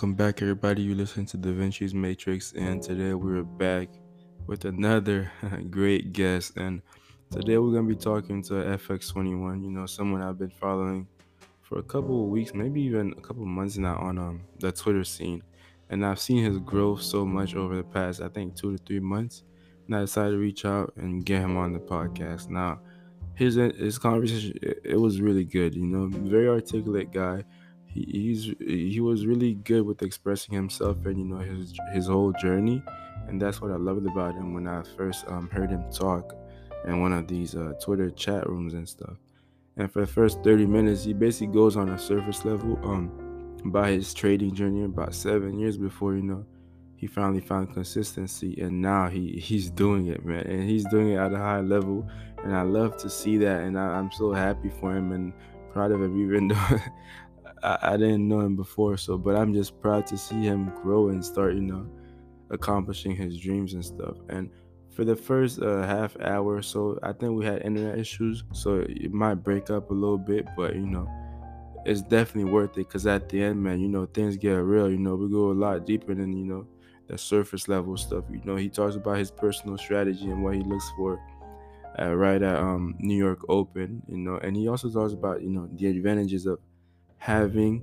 Welcome, back, everybody. You listen to Da Vinci's Matrix, and today we're back with another great guest. And today we're gonna be talking to FX21. You know, someone I've been following for a couple of weeks, maybe even a couple of months now on um the Twitter scene, and I've seen his growth so much over the past, I think, two to three months. And I decided to reach out and get him on the podcast. Now, his his conversation it was really good. You know, very articulate guy he, he's he was really good with expressing himself and you know his his whole journey. And that's what i loved about him when i first um, heard him talk in one of these uh, twitter chat rooms and stuff. And for the first 30 minutes he basically goes on a surface level um about his trading journey about seven years before you know he finally found consistency. And now he he's doing it man. And he's doing it at a high level. And i love to see that. And I, i'm so happy for him and proud of him even though I, I didn't know him before, so but I'm just proud to see him grow and start, you know, accomplishing his dreams and stuff. And for the first uh, half hour or so, I think we had internet issues, so it might break up a little bit, but you know, it's definitely worth it because at the end, man, you know, things get real. You know, we go a lot deeper than you know the surface level stuff. You know, he talks about his personal strategy and what he looks for. Uh, right at um, New York Open, you know, and he also talks about you know the advantages of having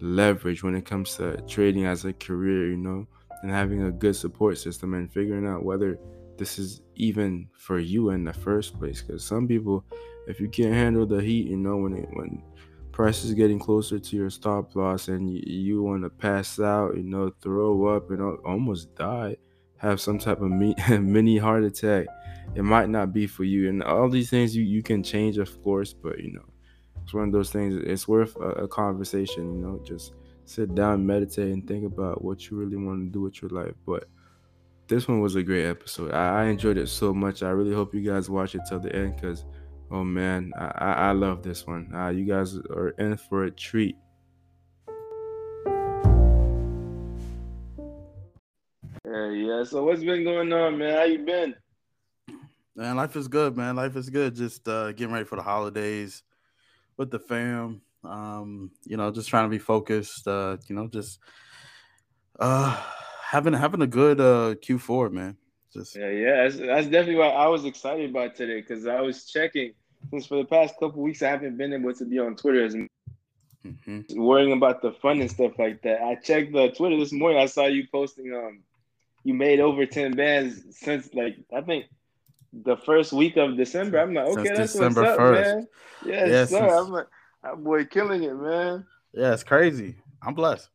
leverage when it comes to trading as a career, you know, and having a good support system and figuring out whether this is even for you in the first place. Because some people, if you can't handle the heat, you know, when it, when price is getting closer to your stop loss and you, you want to pass out, you know, throw up and almost die, have some type of mini heart attack, it might not be for you. And all these things you, you can change, of course, but you know, it's one of those things. It's worth a, a conversation. You know, just sit down, meditate, and think about what you really want to do with your life. But this one was a great episode. I, I enjoyed it so much. I really hope you guys watch it till the end because, oh man, I, I, I love this one. Uh, you guys are in for a treat. Yeah, yeah. So what's been going on, man? How you been? Man, life is good, man. Life is good. Just uh, getting ready for the holidays with the fam. Um, you know, just trying to be focused. Uh, you know, just uh having having a good uh Q4, man. Just yeah, yeah. That's, that's definitely what I was excited about today because I was checking since for the past couple weeks I haven't been able to be on Twitter as mm-hmm. worrying about the fun and stuff like that. I checked the Twitter this morning. I saw you posting um you made over ten bands since like I think the first week of December. I'm like, okay, Since that's December what's up, 1st. man. Yes, yeah, sir. Since... I'm like, that boy killing it, man. Yeah, it's crazy. I'm blessed.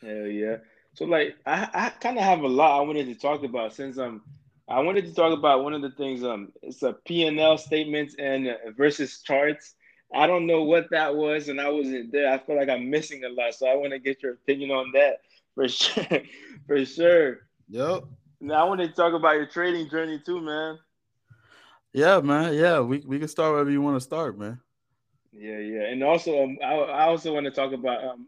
Hell yeah. So like, I, I kind of have a lot I wanted to talk about since um, I wanted to talk about one of the things um, it's a P and L statements and uh, versus charts. I don't know what that was, and I wasn't there. I feel like I'm missing a lot, so I want to get your opinion on that for sure. for sure. Yep. Now I want to talk about your trading journey too, man. Yeah, man. Yeah, we, we can start wherever you want to start, man. Yeah, yeah. And also, um, I, I also want to talk about um,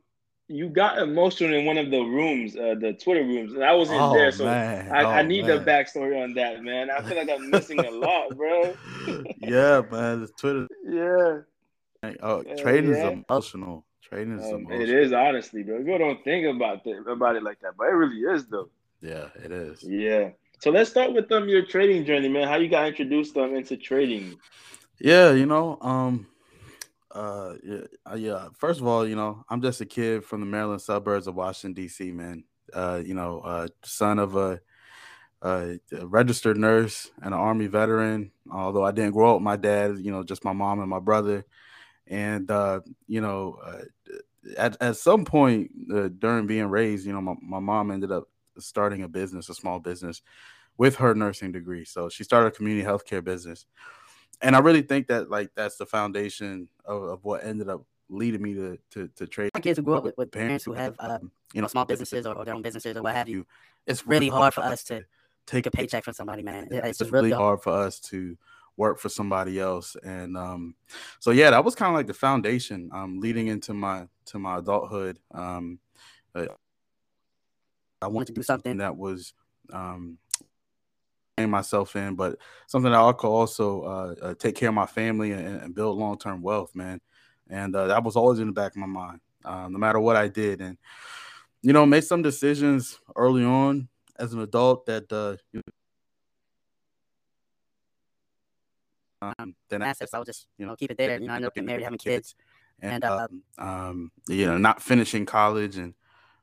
you got emotional in one of the rooms, uh, the Twitter rooms, and I wasn't oh, there, so I, oh, I, need man. the backstory on that, man. I feel like I'm missing a lot, bro. yeah, man. The Twitter. Yeah. Oh, trading yeah. is emotional. Trading is um, emotional. It is honestly, bro. People don't think about it about it like that, but it really is, though. Yeah, it is. Yeah. So let's start with um your trading journey, man. How you got introduced um into trading? Yeah, you know, um, uh, yeah, yeah. First of all, you know, I'm just a kid from the Maryland suburbs of Washington D.C. Man, uh, you know, uh, son of a, a, registered nurse and an Army veteran. Although I didn't grow up with my dad, you know, just my mom and my brother, and uh, you know, uh, at at some point uh, during being raised, you know, my, my mom ended up starting a business, a small business, with her nursing degree. So she started a community healthcare business, and I really think that like that's the foundation of, of what ended up leading me to to, to trade. Kids who grew up with, with parents who have um, you know small businesses or, or, their own businesses or what have you, it's really hard for us to take a paycheck from somebody, man. It's, it's really hard for us to work for somebody else and um so yeah that was kind of like the foundation um leading into my to my adulthood um uh, I wanted to do something that was um, myself in, but something that I could also uh, uh, take care of my family and, and build long term wealth, man. And uh, that was always in the back of my mind, uh, no matter what I did. And you know, made some decisions early on as an adult that uh, you um, then assets. I would just you know keep it there. You know, I ended up getting married, having kids, and um, um, you know, not finishing college, and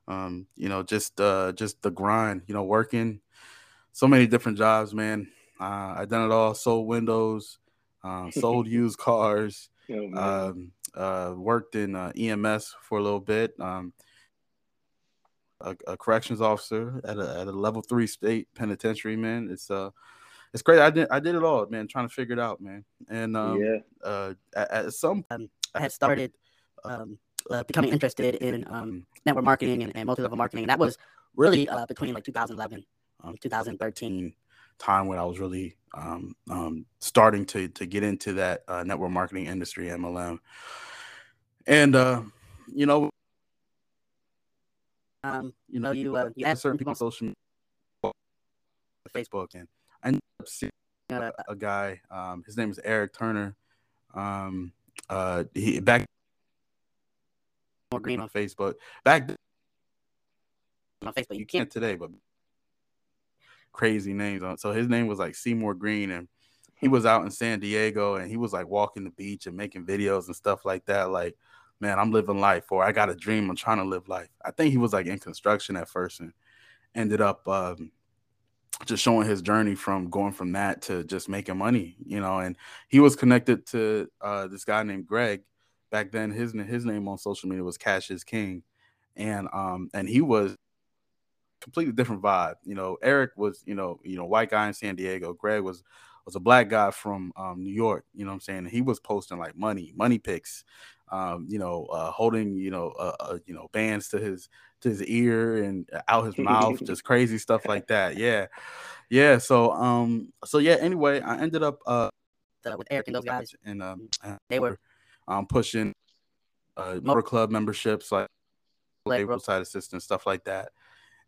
um, you know, just uh, just the grind. You know, working so many different jobs, man. Uh, I done it all. Sold windows, uh, sold used cars. Oh, um, uh, worked in uh, EMS for a little bit. Um, a, a, corrections officer at a, at a level three state penitentiary. Man, it's uh, it's great. I did I did it all, man. Trying to figure it out, man. And um, yeah, uh, at, at some um, I had started um, uh, becoming interested in um, network marketing and, and multi-level marketing, and that was really uh, between like 2011, um, 2013 time when I was really um, um, starting to to get into that uh, network marketing industry, MLM, and uh, you know, um, you know, you uh, you certain people on social media, Facebook, and I ended up seeing a, a guy. Um, his name is Eric Turner. Um, uh, he back green on Facebook. Back on Facebook, you can't today, but crazy names on. So his name was like Seymour Green, and he was out in San Diego, and he was like walking the beach and making videos and stuff like that. Like, man, I'm living life, or I got a dream. I'm trying to live life. I think he was like in construction at first, and ended up um, just showing his journey from going from that to just making money, you know. And he was connected to uh, this guy named Greg. Back then, his his name on social media was Cash is King, and um and he was completely different vibe. You know, Eric was, you know, you know, white guy in San Diego. Greg was was a black guy from um, New York. You know what I'm saying? he was posting like money, money pics, um, you know, uh, holding, you know, uh, uh, you know, bands to his to his ear and out his mouth, just crazy stuff like that. Yeah, yeah. So, um, so yeah. Anyway, I ended up uh with Eric and those guys, and um, they were um pushing uh motor club memberships like roadside assistance stuff like that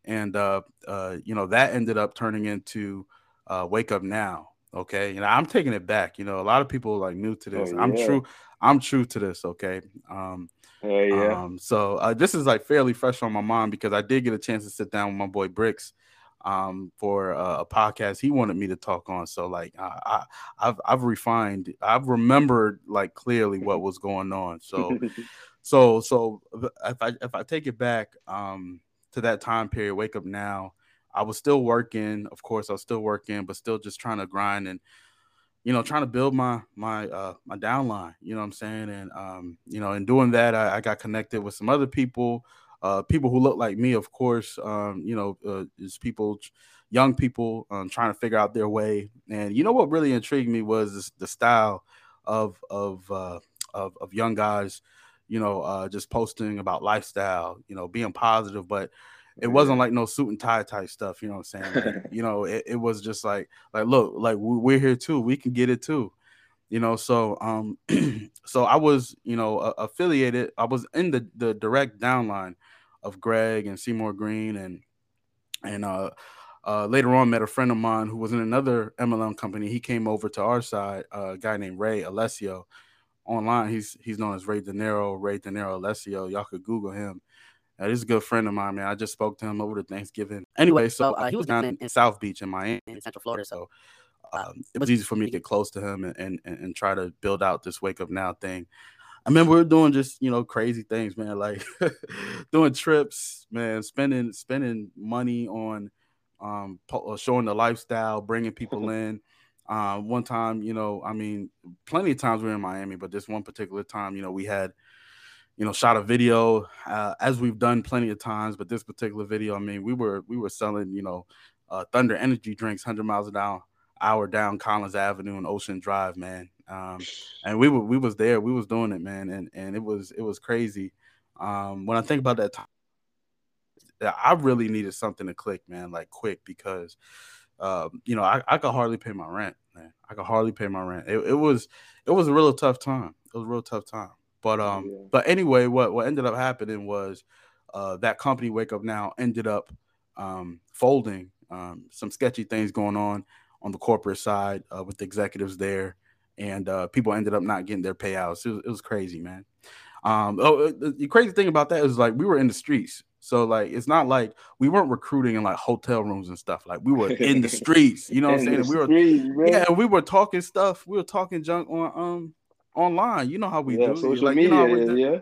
and uh, uh, you know that ended up turning into uh, Wake Up Now. Okay, you know I'm taking it back. You know, a lot of people like new to this. Oh, yeah. I'm true. I'm true to this. Okay. Um, oh, yeah. Um, so uh, this is like fairly fresh on my mind because I did get a chance to sit down with my boy Bricks um, for uh, a podcast he wanted me to talk on. So like I, I have I've refined. I've remembered like clearly what was going on. So so so if I if I take it back, um, to that time period, wake up now. I was still working, of course, I was still working, but still just trying to grind and you know, trying to build my my uh my downline, you know what I'm saying? And um, you know, in doing that, I, I got connected with some other people, uh people who look like me, of course. Um, you know, uh is people young people um trying to figure out their way. And you know what really intrigued me was this, the style of of uh of, of young guys you know, uh, just posting about lifestyle, you know, being positive, but it wasn't like no suit and tie type stuff. You know what I'm saying? Like, you know, it, it was just like, like, look, like we're here too. We can get it too. You know, so um, so I was, you know, uh, affiliated. I was in the the direct downline of Greg and Seymour Green, and and uh, uh, later on met a friend of mine who was in another MLM company. He came over to our side, uh, a guy named Ray Alessio, online. He's he's known as Ray De Niro, Ray De Niro Alessio. Y'all could Google him. Uh, he's a good friend of mine, man. I just spoke to him over the Thanksgiving. Anyway, so uh, he was down in, South Beach in Miami, in Central Florida. So um, it was easy for me to get close to him and, and and try to build out this wake up now thing. I mean, we are doing just you know crazy things, man. Like doing trips, man. Spending spending money on um uh, showing the lifestyle, bringing people in. Uh, one time, you know, I mean, plenty of times we are in Miami, but this one particular time, you know, we had, you know, shot a video uh, as we've done plenty of times, but this particular video, I mean, we were we were selling, you know, uh, Thunder Energy drinks, hundred miles an hour, hour down Collins Avenue and Ocean Drive, man. Um, and we were we was there, we was doing it, man, and and it was it was crazy. Um, when I think about that time, I really needed something to click, man, like quick because um, you know, I, I could hardly pay my rent, man. I could hardly pay my rent. It, it was it was a real tough time. It was a real tough time. But um, yeah. but anyway, what what ended up happening was uh, that company Wake Up Now ended up um, folding. Um, some sketchy things going on on the corporate side uh, with the executives there, and uh, people ended up not getting their payouts. It was, it was crazy, man. Um, oh, uh, the crazy thing about that is like we were in the streets, So like it's not like we weren't recruiting in like hotel rooms and stuff. Like we were in the streets, you know what I'm saying? we were streets, yeah, we were talking stuff. We were talking junk on um online. You know how we yeah, do. social like, media, you know how we do. yeah.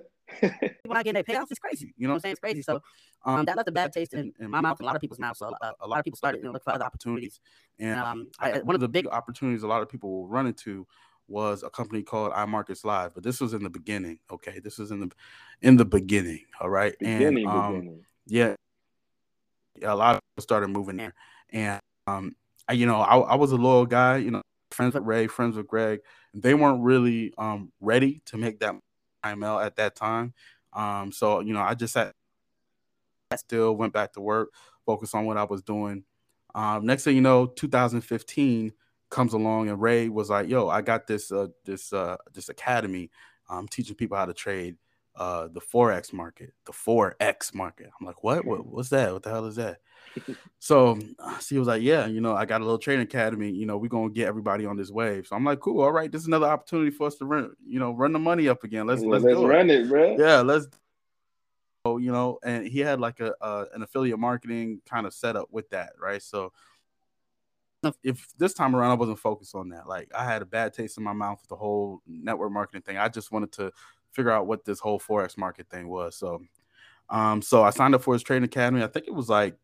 when I get their payouts, it's crazy. You know what I'm saying? It's crazy. So um, that left a bad taste in, in my mouth and a lot of people's mouths. So uh, a lot of people started you know, look for other opportunities. And Um, I, I, one of the big opportunities a lot of people will run into was a company called iMarkets Live, but this was in the beginning. Okay, this was in the in the beginning. All right, Beginning, and um, beginning. yeah, yeah, a lot of people started moving there, and um, I, you know, I, I was a loyal guy. You know, friends with Ray, friends with Greg. They weren't really um ready to make that IML at that time. Um, so you know, I just sat, I still went back to work, focused on what I was doing. Um, next thing you know, 2015 comes along, and Ray was like, "Yo, I got this uh, this uh, this academy, I'm teaching people how to trade uh, the forex market, the forex market." I'm like, "What? what? What's that? What the hell is that?" so, uh, she was like, "Yeah, you know, I got a little trading academy. You know, we're gonna get everybody on this wave." So I'm like, "Cool, all right. This is another opportunity for us to run, you know, run the money up again. Let's let's, let's do it." run it, bro. yeah let's so you know and he had like a uh, an affiliate marketing kind of setup with that right so if, this time around i wasn't focused on that like i had a bad taste in my mouth with the whole network marketing thing i just wanted to figure out what this whole forex market thing was so um so i signed up for his trading academy i think it was like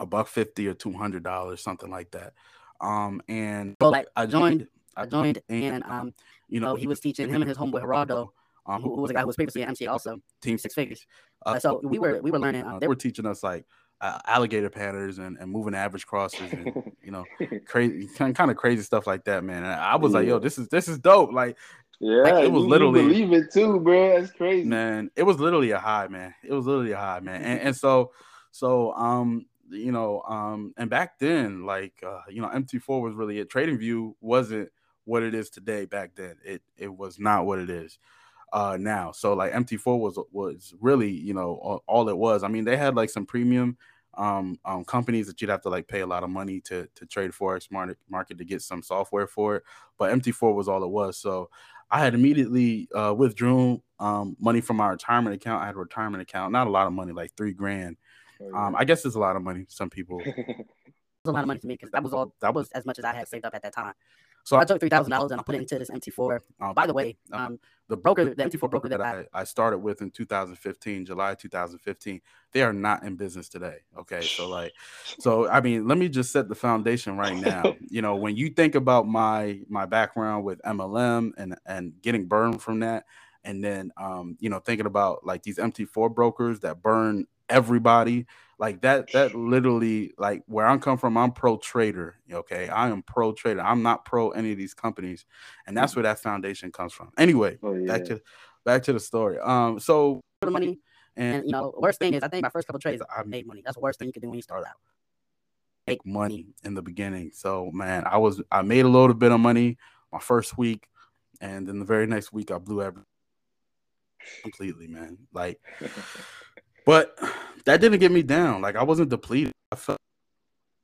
a buck 50 or 200 dollars something like that um and so like i joined, i joined, and um, you know he was teaching him and his homeboy Geraldo, um, who, who was a guy who was previously at MC also, team six figures. uh, Uh, so we were we were learning. Uh, Uh, they were teaching us like uh, alligator patterns and, and moving average crosses and you know crazy kind of crazy stuff like that man. And i was like yo this is this is dope. Like yeah, it was you- you literally- believe it too, bro. That's crazy. man it was literally a high man. It was literally a high man. And, and so so um you know um and back then like uh you know mt4 was really it. TradingView wasn't what it is today back then. It it was not what it is uh now. So like mt4 was was really you know all, all it was. I mean they had like some premium um, um companies that you'd have to like pay a lot of money to to trade forex market market to get some software for it but mt4 was all it was so i had immediately uh withdrew um money from my retirement account i had a retirement account not a lot of money like three grand Oh, um i guess it's a lot of money to some people it was a lot of money to me because that was all that was as much as I had saved up at that time. So I took three thousand dollars and I put it into this MT4. uh, By the way, um, the broker, the MT4 broker that I I, I started with in 2015, July 2015, they are not in business today. Okay. So, like, so I mean, let me just set the foundation right now. you know, when you think about my my background with MLM and and getting burned from that, and then um, you know, thinking about like these MT4 brokers that burn everybody, like that, that literally, like where I'm come from, I'm pro trader. Okay. I am pro trader. I'm not pro any of these companies. And that's where that foundation comes from. Anyway, oh, yeah. back to back to the story. Um, so the money. and And you know, worst thing is I think my first couple trades I made money. That's the worst thing you can do when you start out. make money in the beginning. So man, I was I made a little bit of money my first week, and then the very next week I blew everything completely, man. Like, but that didn't get me down. Like I wasn't depleted. I felt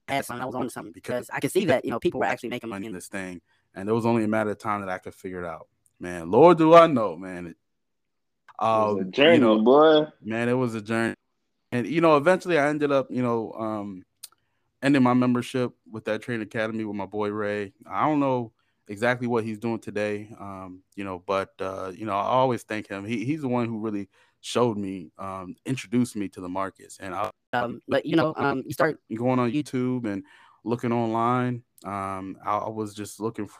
I had something. I was on something Because- I could see that you know people were actually making money in this thing, and it was only a matter of time that I could figure it out. Man, Lord, do I know, man. It, It was um, a journey, you know, boy. man, it was a journey. And you know, eventually I ended up, you know, um ending my membership with that training academy with my boy Ray. I don't know exactly what he's doing today. Um, you know, but uh, you know, I always thank him. He he's the one who really showed me, um, introduced me to the markets. And I Um, but you know, um, you start going on YouTube and looking online. Um, I, I was just looking for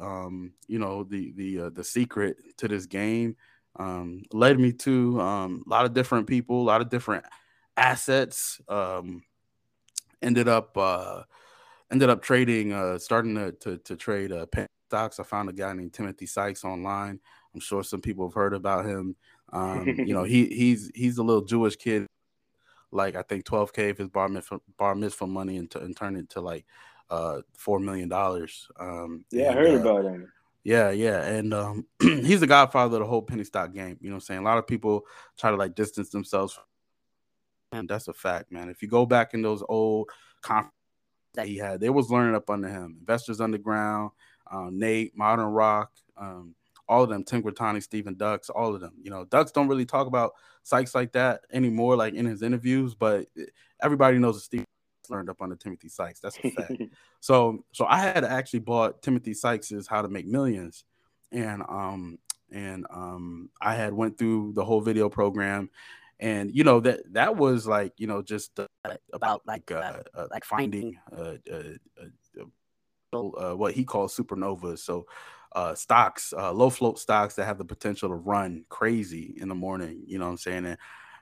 um, you know, the the uh, the secret to this game. Um, led me to um, a lot of different people, a lot of different assets. Um, ended up uh, ended up trading, uh, starting to to, to trade uh, stocks. I found a guy named Timothy Sykes online. I'm sure some people have heard about him. Um, you know, he he's he's a little Jewish kid. Like I think 12k of his bar mitzvah, bar mitzvah money and, t- and turned it to like uh four million dollars. Um, Yeah, I heard uh, about him. yeah, yeah. And um he's the godfather of the whole penny stock game. You know what I'm saying? A lot of people try to like distance themselves him. That's a fact, man. If you go back in those old conferences that he had, they was learning up under him. Investors Underground, um, Nate, Modern Rock, um, all of them, Tim Grittani, Steven Dux, all of them. You know, Dux don't really talk about Sykes like that anymore, like in his interviews, but everybody knows that Steve learned up under Timothy Sykes. That's a fact. so, so I had actually bought Timothy Sykes's How to Make Millions, and um, and um, I had went through the whole video program, and you know that that was like you know just uh, about like uh, uh, like finding uh, uh, uh, what he calls supernovas. So uh, stocks, uh, low float stocks that have the potential to run crazy in the morning. You know what I'm saying? And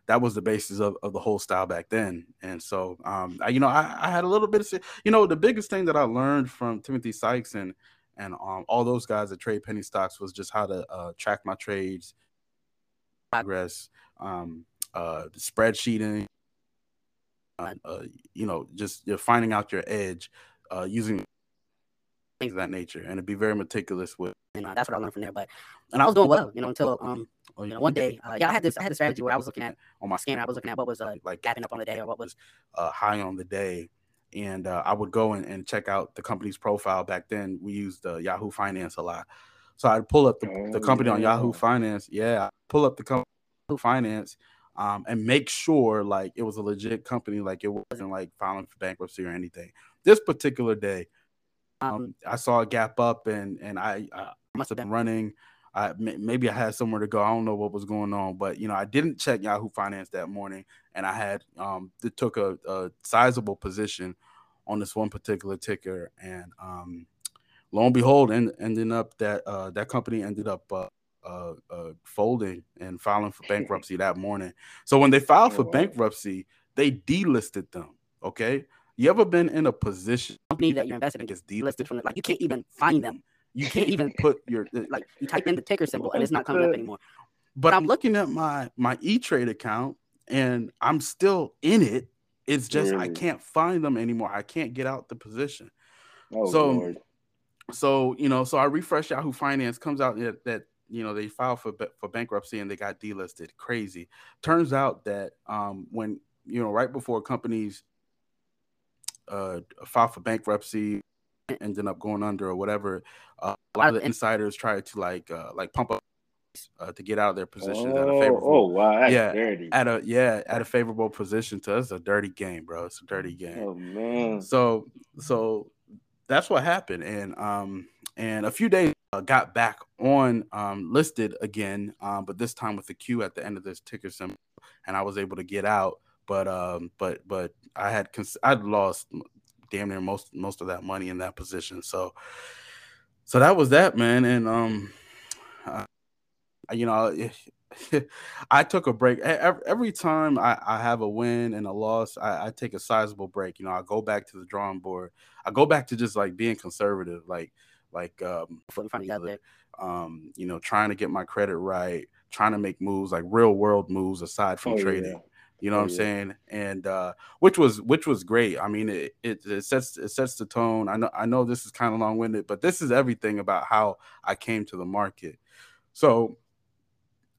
that was the basis of, of the whole style back then. And so, um, I, you know, I, I, had a little bit of, you know, the biggest thing that I learned from Timothy Sykes and and um, all those guys that trade penny stocks was just how to uh, track my trades, progress, um, uh, spreadsheeting, uh, uh, you know, just you're finding out your edge uh, using things of that nature, and to be very meticulous with. And uh, that's what I learned from there. But and I was doing well, you know, until um, oh, you know, one day, uh, yeah, I had this, I had a strategy where I was looking at on my scanner, I was looking at what was uh, like gapping up on the day or what was uh, high on the day, and uh, I would go and, and check out the company's profile. Back then, we used uh, Yahoo Finance a lot, so I'd pull up the, oh, the company on Yahoo Finance. Yeah, pull up the company Finance. Um, and make sure like it was a legit company, like it wasn't like filing for bankruptcy or anything. This particular day, um, I saw a gap up, and and I, I must have been running. I maybe I had somewhere to go. I don't know what was going on, but you know, I didn't check Yahoo Finance that morning, and I had um it took a, a sizable position on this one particular ticker, and um, lo and behold, and ending up that uh that company ended up uh, uh, uh, folding and filing for bankruptcy that morning. So when they filed oh, for bankruptcy, they delisted them. Okay, you ever been in a position company that you're invested in gets delisted from it? Like you can't even find them. You can't even put your like you type in the ticker symbol and it's not coming up anymore. But I'm looking at my my E Trade account and I'm still in it. It's just really? I can't find them anymore. I can't get out the position. Oh, so, Lord. so you know, so I refresh Yahoo Finance comes out that, that you know they filed for for bankruptcy and they got delisted. Crazy. Turns out that um, when you know right before companies uh, filed for bankruptcy, ended up going under or whatever. Uh, a lot of the insiders tried to like uh, like pump up uh, to get out of their position oh, at a oh, favorable. Oh wow, yeah, dirty. At a yeah, at a favorable position to us. A dirty game, bro. It's a dirty game. Oh man. So so that's what happened, and um and a few days uh, got back on um listed again, um but this time with the Q at the end of this ticker symbol, and I was able to get out. But um, but but I had cons- I'd lost damn near most most of that money in that position. So so that was that, man. And um, you know, I took a break every time I, I have a win and a loss. I, I, take a sizable break. You know, I go back to the drawing board. I go back to just like being conservative, like like um, um, you know, trying to get my credit right, trying to make moves like real world moves aside from oh, trading. Yeah. You know what I'm saying? And uh, which was which was great. I mean, it, it, it sets it sets the tone. I know I know this is kind of long winded, but this is everything about how I came to the market. So,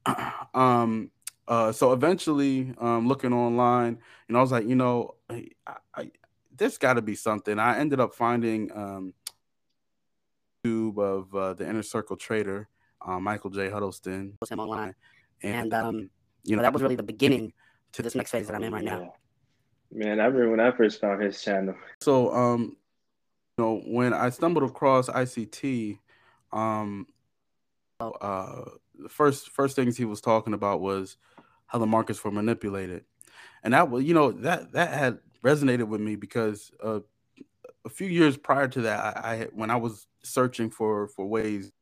um, uh, so eventually, um, looking online, and I was like, you know, I, I this got to be something. I ended up finding um, tube of uh, the Inner Circle Trader, uh, Michael J. Huddleston, online, and um, you know that was really the beginning to this next phase that I'm in right now. Man, I remember when I first found his channel. So, um, you know, when I stumbled across ICT, um, uh, the first first things he was talking about was how the markets were manipulated, and that was, you know, that that had resonated with me because uh, a few years prior to that, I, I when I was searching for for ways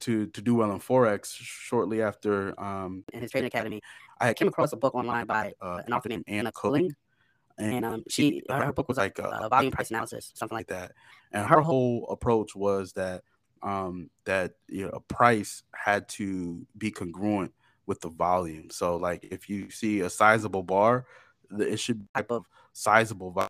to to do well in forex shortly after um in his trading academy. I came across a book online by uh, an author named anna Coulling, and um she her, book was like uh, volume price analysis something like that. And her whole approach was that um that you know a price had to be congruent with the volume. So like if you see a sizable bar it should be type of sizable volume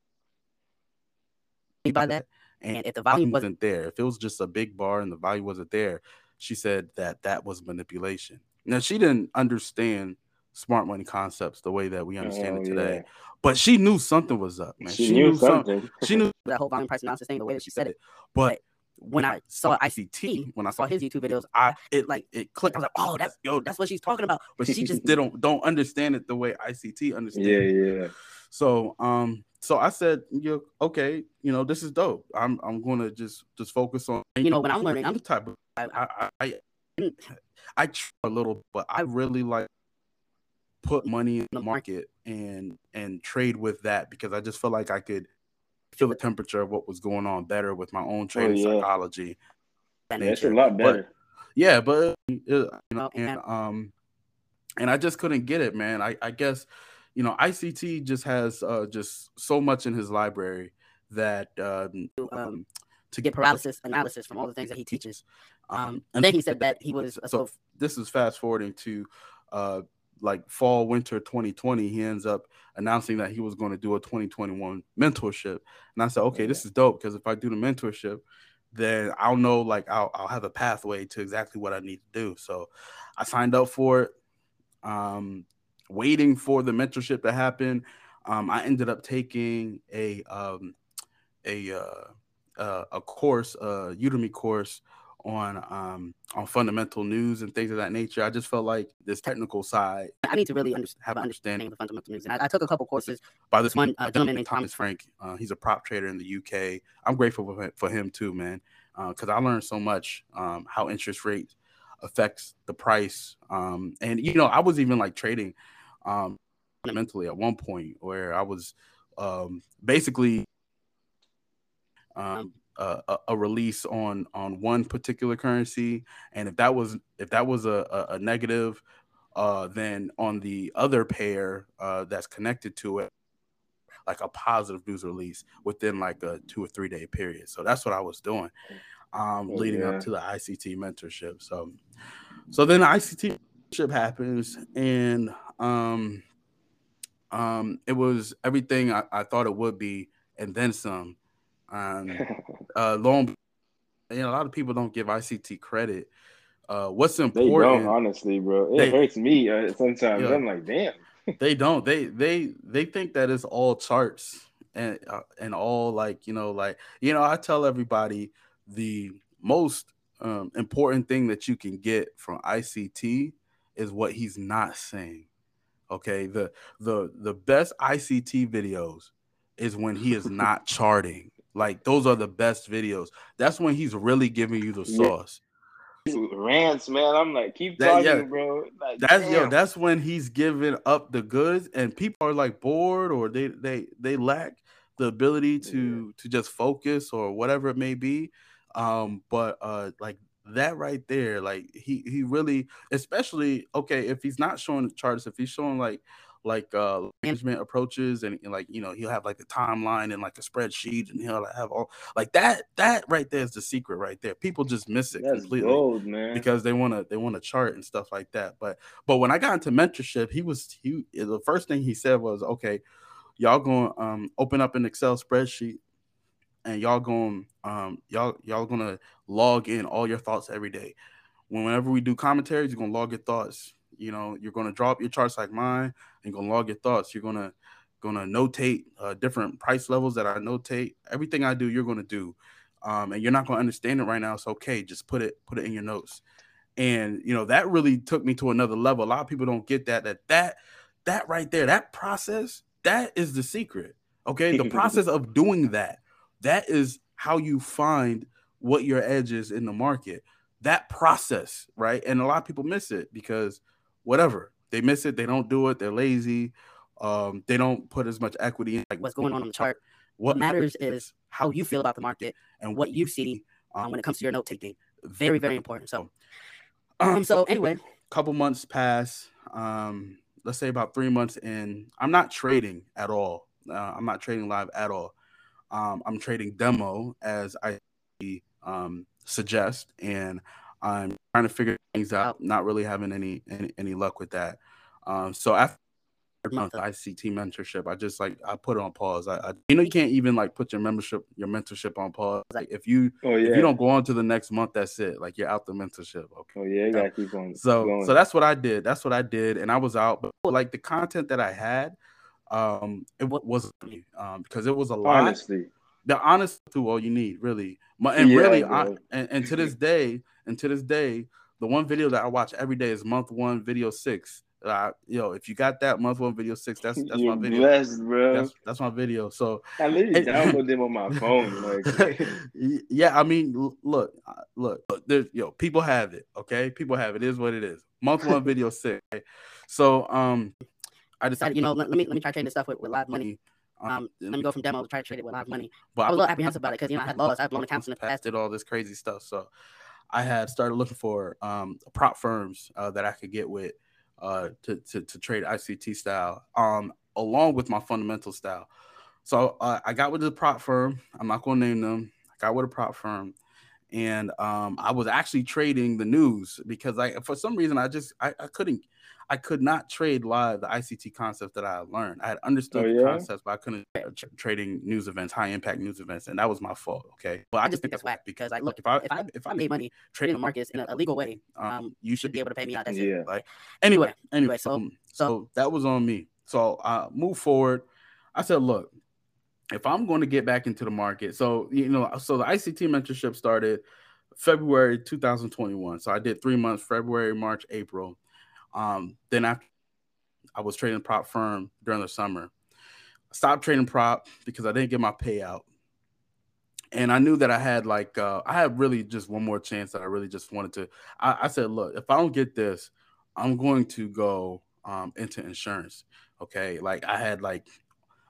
by that? and if the volume wasn't there if it was just a big bar and the volume wasn't there she said that that was manipulation. Now she didn't understand smart money concepts the way that we understand oh, it today, yeah. but she knew something was up, man. She, she knew, something. She knew that whole volume price analysis thing, the way that she said it. But when I saw ICT, when I saw his YouTube videos, I it like it clicked. I was like, oh, that's yo, that's what she's talking about. But she just didn't don't understand it the way ICT understands. Yeah, yeah. So um, so I said, you okay, you know, this is dope. I'm I'm gonna just just focus on you know when I'm learning, I'm the type of I I I, I try a little, but I really like put money in the market and and trade with that because I just feel like I could feel the temperature of what was going on better with my own trading oh, yeah. psychology. Yeah, it's a lot better. But, yeah, but you know, and um, and I just couldn't get it, man. I I guess you know ICT just has uh just so much in his library that um, um to get paralysis analysis from all the things that he teaches. Um, and then he said that he was so. This is fast forwarding to uh like fall winter 2020 he ends up announcing that he was going to do a 2021 mentorship and i said okay this is dope because if i do the mentorship then i'll know like I'll, I'll have a pathway to exactly what i need to do so i signed up for it um waiting for the mentorship to happen um i ended up taking a um a uh, uh a course a udemy course on um, on fundamental news and things of that nature. I just felt like this technical side. I need to really have an understanding of the fundamental news. And I, I took a couple courses by this one uh, gentleman named Thomas Frank. Uh, he's a prop trader in the UK. I'm grateful for him, for him too, man, because uh, I learned so much um, how interest rate affects the price. Um, and you know, I was even like trading um, fundamentally at one point where I was um, basically um, a, a, release on on one particular currency, and if that was if that was a, a, negative, uh, then on the other pair uh, that's connected to it, like a positive news release within like a two or three day period. So that's what I was doing, um, oh, leading yeah. up to the ICT mentorship. So, so then the ICT mentorship happens, and um, um, it was everything I, I thought it would be, and then some um, uh, long, you know, a lot of people don't give ICT credit. Uh, what's important? They don't, honestly, bro. It they, hurts me uh, sometimes. Yeah, I'm like, damn. they don't. They they they think that it's all charts and uh, and all like you know like you know. I tell everybody the most um, important thing that you can get from ICT is what he's not saying. Okay, the the the best ICT videos is when he is not charting. Like those are the best videos. That's when he's really giving you the sauce. Rants, man. I'm like, keep talking, yeah, bro. Like, that's damn. yo. That's when he's giving up the goods, and people are like bored, or they they they lack the ability to yeah. to just focus or whatever it may be. Um, but uh, like that right there, like he he really, especially okay, if he's not showing the charts, if he's showing like like uh management approaches and, and, like you know he'll have like the timeline and like a spreadsheet and he'll have all like that that right there is the secret right there people just miss it That's completely gold, man. because they want to they want to chart and stuff like that but but when i got into mentorship he was he the first thing he said was okay y'all going to um open up an excel spreadsheet and y'all going um y'all y'all gonna log in all your thoughts every day whenever we do commentaries you're gonna log your thoughts you know, you're draw up your charts like mine and to log your thoughts. You're going to notate uh, different price levels that I notate. Everything I do, you're to do, um, and you're not to understand it right now. It's okay. Just put it put it in your notes. And you know that really took me to another level. A lot of people don't get that. That that that right there, that process, that is the secret. Okay, the process of doing that, that is how you find what your edge is in the market. That process, right? And a lot of people miss it because whatever. They miss it. They don't do it. They're lazy. Um, they don't put as much equity in like what's going on on the chart. What matters is how you feel about the market and what you see um, when it comes to your note taking. Very, very important. So, um, so anyway, couple months pass. Um, let's say about three months in. I'm not trading at all. Uh, I'm not trading live at all. Um, I'm trading demo as I um, suggest, and I'm trying to figure things out, not really having any any, any luck with that. Um, so after month ICT mentorship, I just like I put it on pause. I, I, you know you can't even like put your membership your mentorship on pause. Like if you oh, yeah. if you don't go on to the next month, that's it. Like you're out the mentorship. Okay. Oh yeah, you gotta keep on. So going. so that's what I did. That's what I did, and I was out. But like the content that I had, um, it was um because it was a lot. Honestly, the honesty to all you need, really. And yeah, really, I, and, and to this day, and to this day, the one video that I watch every day is month one, video six. Uh, yo, if you got that month one video six, that's that's You're my video. Blessed, bro. That's, that's my video. So I literally download them on my phone. Like, yeah, I mean, look, look, look, there's yo, people have it. Okay, people have it. it is what it is. Month one video six. Okay? So um, I decided, you know, let, let, me let me try trading this stuff with, with live money. Um, let me go from demo to try to trade it with live money. But I was a little apprehensive about it because you know I had lost, I had blown accounts in the past, did all this crazy stuff. So I had started looking for um, prop firms uh, that I could get with uh, to, to, to trade ICT style, um, along with my fundamental style. So uh, I got with the prop firm. I'm not going to name them. I got with a prop firm, and um, I was actually trading the news because I, for some reason, I just I, I couldn't I could not trade live the ICT concept that I learned. I had understood oh, yeah? the concepts, but I couldn't tra- trading news events, high impact news events, and that was my fault. Okay, but I just think that's whack because like, look, if I if I if I made money trading the markets in a, legal way, um, um, you should be able to pay me out. That's yeah. it. Like anyway, anyway, so um, so that was on me. So I uh, move forward. I said, look, if I'm going to get back into the market, so you know, so the ICT mentorship started February 2021. So I did three months: February, March, April. Um, then after I was trading prop firm during the summer. I stopped trading prop because I didn't get my payout. And I knew that I had like uh, I had really just one more chance that I really just wanted to. I, I said, look, if I don't get this, I'm going to go um, into insurance. Okay, like I had like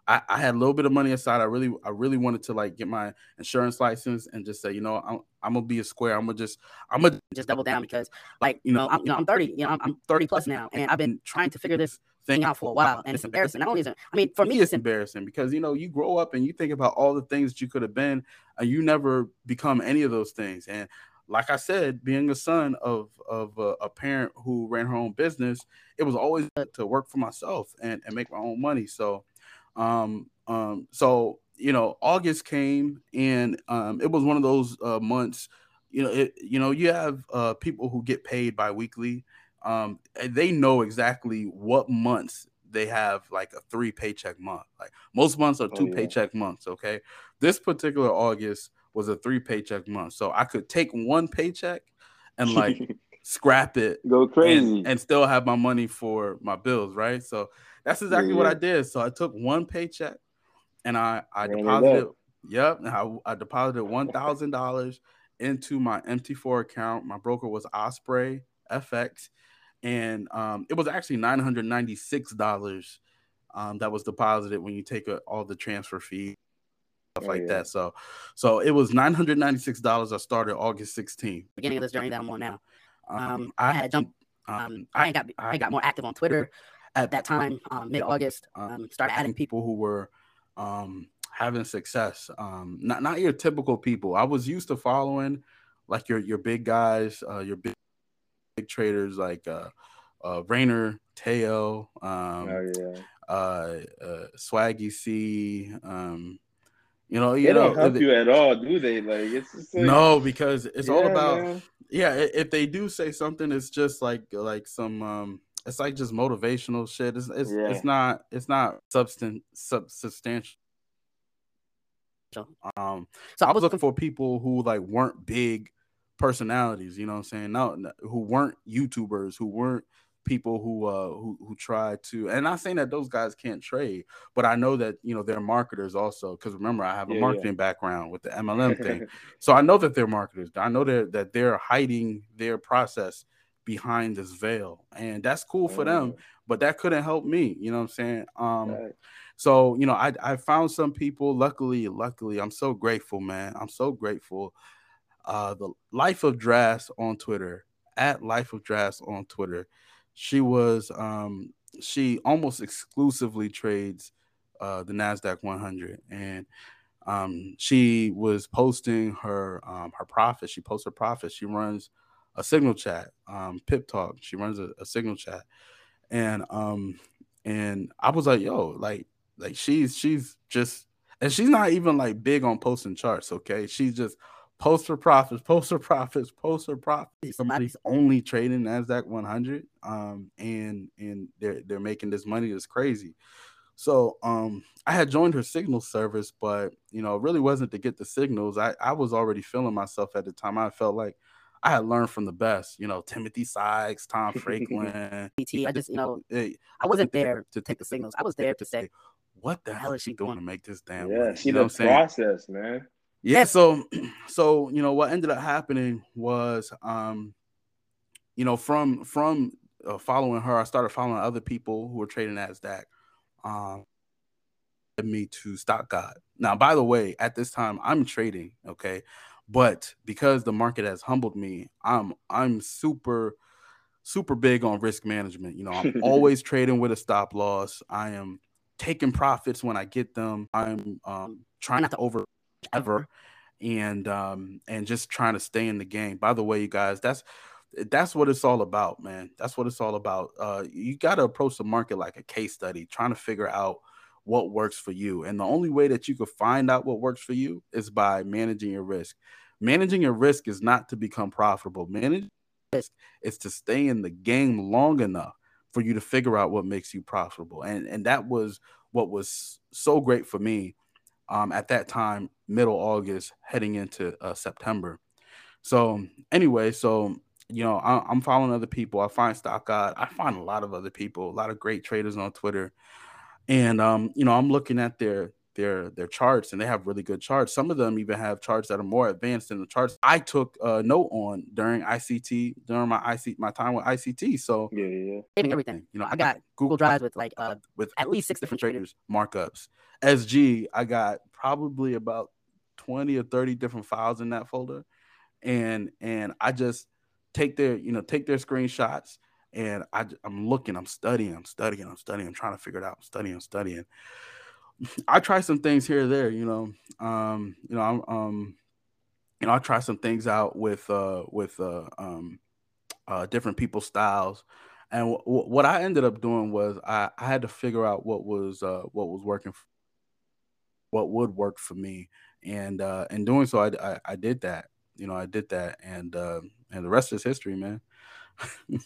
I, I, had a little bit of money aside. I really, I really wanted to like get my insurance license and just say, you know, I'm, I'm gonna be a square. I'm gonna just, I'm gonna just double down because, like, you know, I'm, you know, I'm 30, you know, I'm, I'm 30 plus now, and I've been trying to figure this thing out for a while, and it's embarrassing. Not only is it, I mean, for me, it's embarrassing because you know, you grow up and you think about all the things that you could have been, and you never become any of those things. And like I said, being a son of of a, a parent who ran her own business, it was always to work for myself and, and make my own money. So um, um, so you know, August came and um, it was one of those uh, months. You know, it, you know, you have uh, people who get paid biweekly. Um, they know exactly what months they have like a three paycheck month. Like most months are oh, two oh, yeah. paycheck months. Okay, this particular August was a three paycheck month, so I could take one paycheck and like scrap it, go crazy, and, and, still have my money for my bills. Right, so that's exactly yeah. what I did. So I took one paycheck and I I Ran deposited. Yep, I, I deposited one thousand dollars into my MT4 account. My broker was Osprey FX, and um, it was actually nine hundred ninety six dollars um, that was deposited when you take a, all the transfer fees stuff oh, like yeah. that. So, so it was nine hundred ninety six dollars. I started August 16th. Beginning of this journey that I'm on now. Um, um I had jumped. Um, um I got I got more active on Twitter at that time, um, mid August, um, started adding people who were um, having success. Um, not not your typical people. I was used to following like your your big guys, uh, your big, big traders like uh, uh, Rayner, Teo, um, oh, yeah. uh, uh, Swaggy C. Um, you know, you they know, don't help they, you at all, do they? Like it's like, no, because it's yeah, all about man. Yeah. If they do say something, it's just like like some um it's like just motivational shit. It's it's, yeah. it's not it's not substance sub, substantial. Um, so I was looking for people who like weren't big personalities, you know what I'm saying? No, who weren't YouTubers, who weren't people who uh who who tried to and not saying that those guys can't trade but i know that you know they're marketers also because remember i have a yeah, marketing yeah. background with the mlm thing so i know that they're marketers i know that that they're hiding their process behind this veil and that's cool for them mm. but that couldn't help me you know what i'm saying um right. so you know i i found some people luckily luckily i'm so grateful man i'm so grateful uh the life of drafts on twitter at life of drafts on twitter she was um she almost exclusively trades uh the nasdaq 100 and um she was posting her um her profits she posts her profits she runs a signal chat, um, Pip Talk. She runs a, a signal chat, and um, and I was like, yo, like, like she's she's just, and she's not even like big on posting charts. Okay, she's just post her profits, post her profits, post her profits. Somebody's only trading Nasdaq 100, um, and and they're they're making this money that's crazy. So um, I had joined her signal service, but you know, it really wasn't to get the signals. I, I was already feeling myself at the time. I felt like I had learned from the best, you know, Timothy Sykes, Tom Franklin. I just, you know, I wasn't there to take the signals. I was there to say, what the hell is she doing to make this damn? Yeah, money? see you know the process, man. Yeah, so so you know what ended up happening was um you know from from uh, following her, I started following other people who were trading Nasdaq. Um, me to Stock God. Now, by the way, at this time I'm trading, okay, but because the market has humbled me, I'm I'm super super big on risk management. You know, I'm always trading with a stop loss. I am taking profits when I get them. I'm um, trying not to over ever and um and just trying to stay in the game. By the way, you guys, that's that's what it's all about, man. That's what it's all about. Uh, you got to approach the market like a case study, trying to figure out what works for you. And the only way that you could find out what works for you is by managing your risk. Managing your risk is not to become profitable. Managing risk is to stay in the game long enough for you to figure out what makes you profitable. And and that was what was so great for me um, at that time, middle August, heading into uh, September. So anyway, so you know, I, am following other people. I find Stock God. I find a lot of other people, a lot of great traders on Twitter, and um, you know, I'm looking at their their their charts, and they have really good charts. Some of them even have charts that are more advanced than the charts I took a note on during ICT during my IC my time with ICT. So yeah, yeah, yeah. everything. You know, I got Google Drives with like uh with at least six different traders markups. SG, I got probably about 20 or 30 different files in that folder. And and I just take their, you know, take their screenshots and I, I'm looking, I'm studying, I'm studying, I'm studying, I'm trying to figure it out, I'm studying, I'm studying. I try some things here or there, you know. Um, you know, I'm um, you know, I try some things out with uh with uh um uh different people's styles. And w- what I ended up doing was I, I had to figure out what was uh what was working for, what would work for me. And uh in doing so I, I, I did that. You know, I did that and uh and the rest is history, man.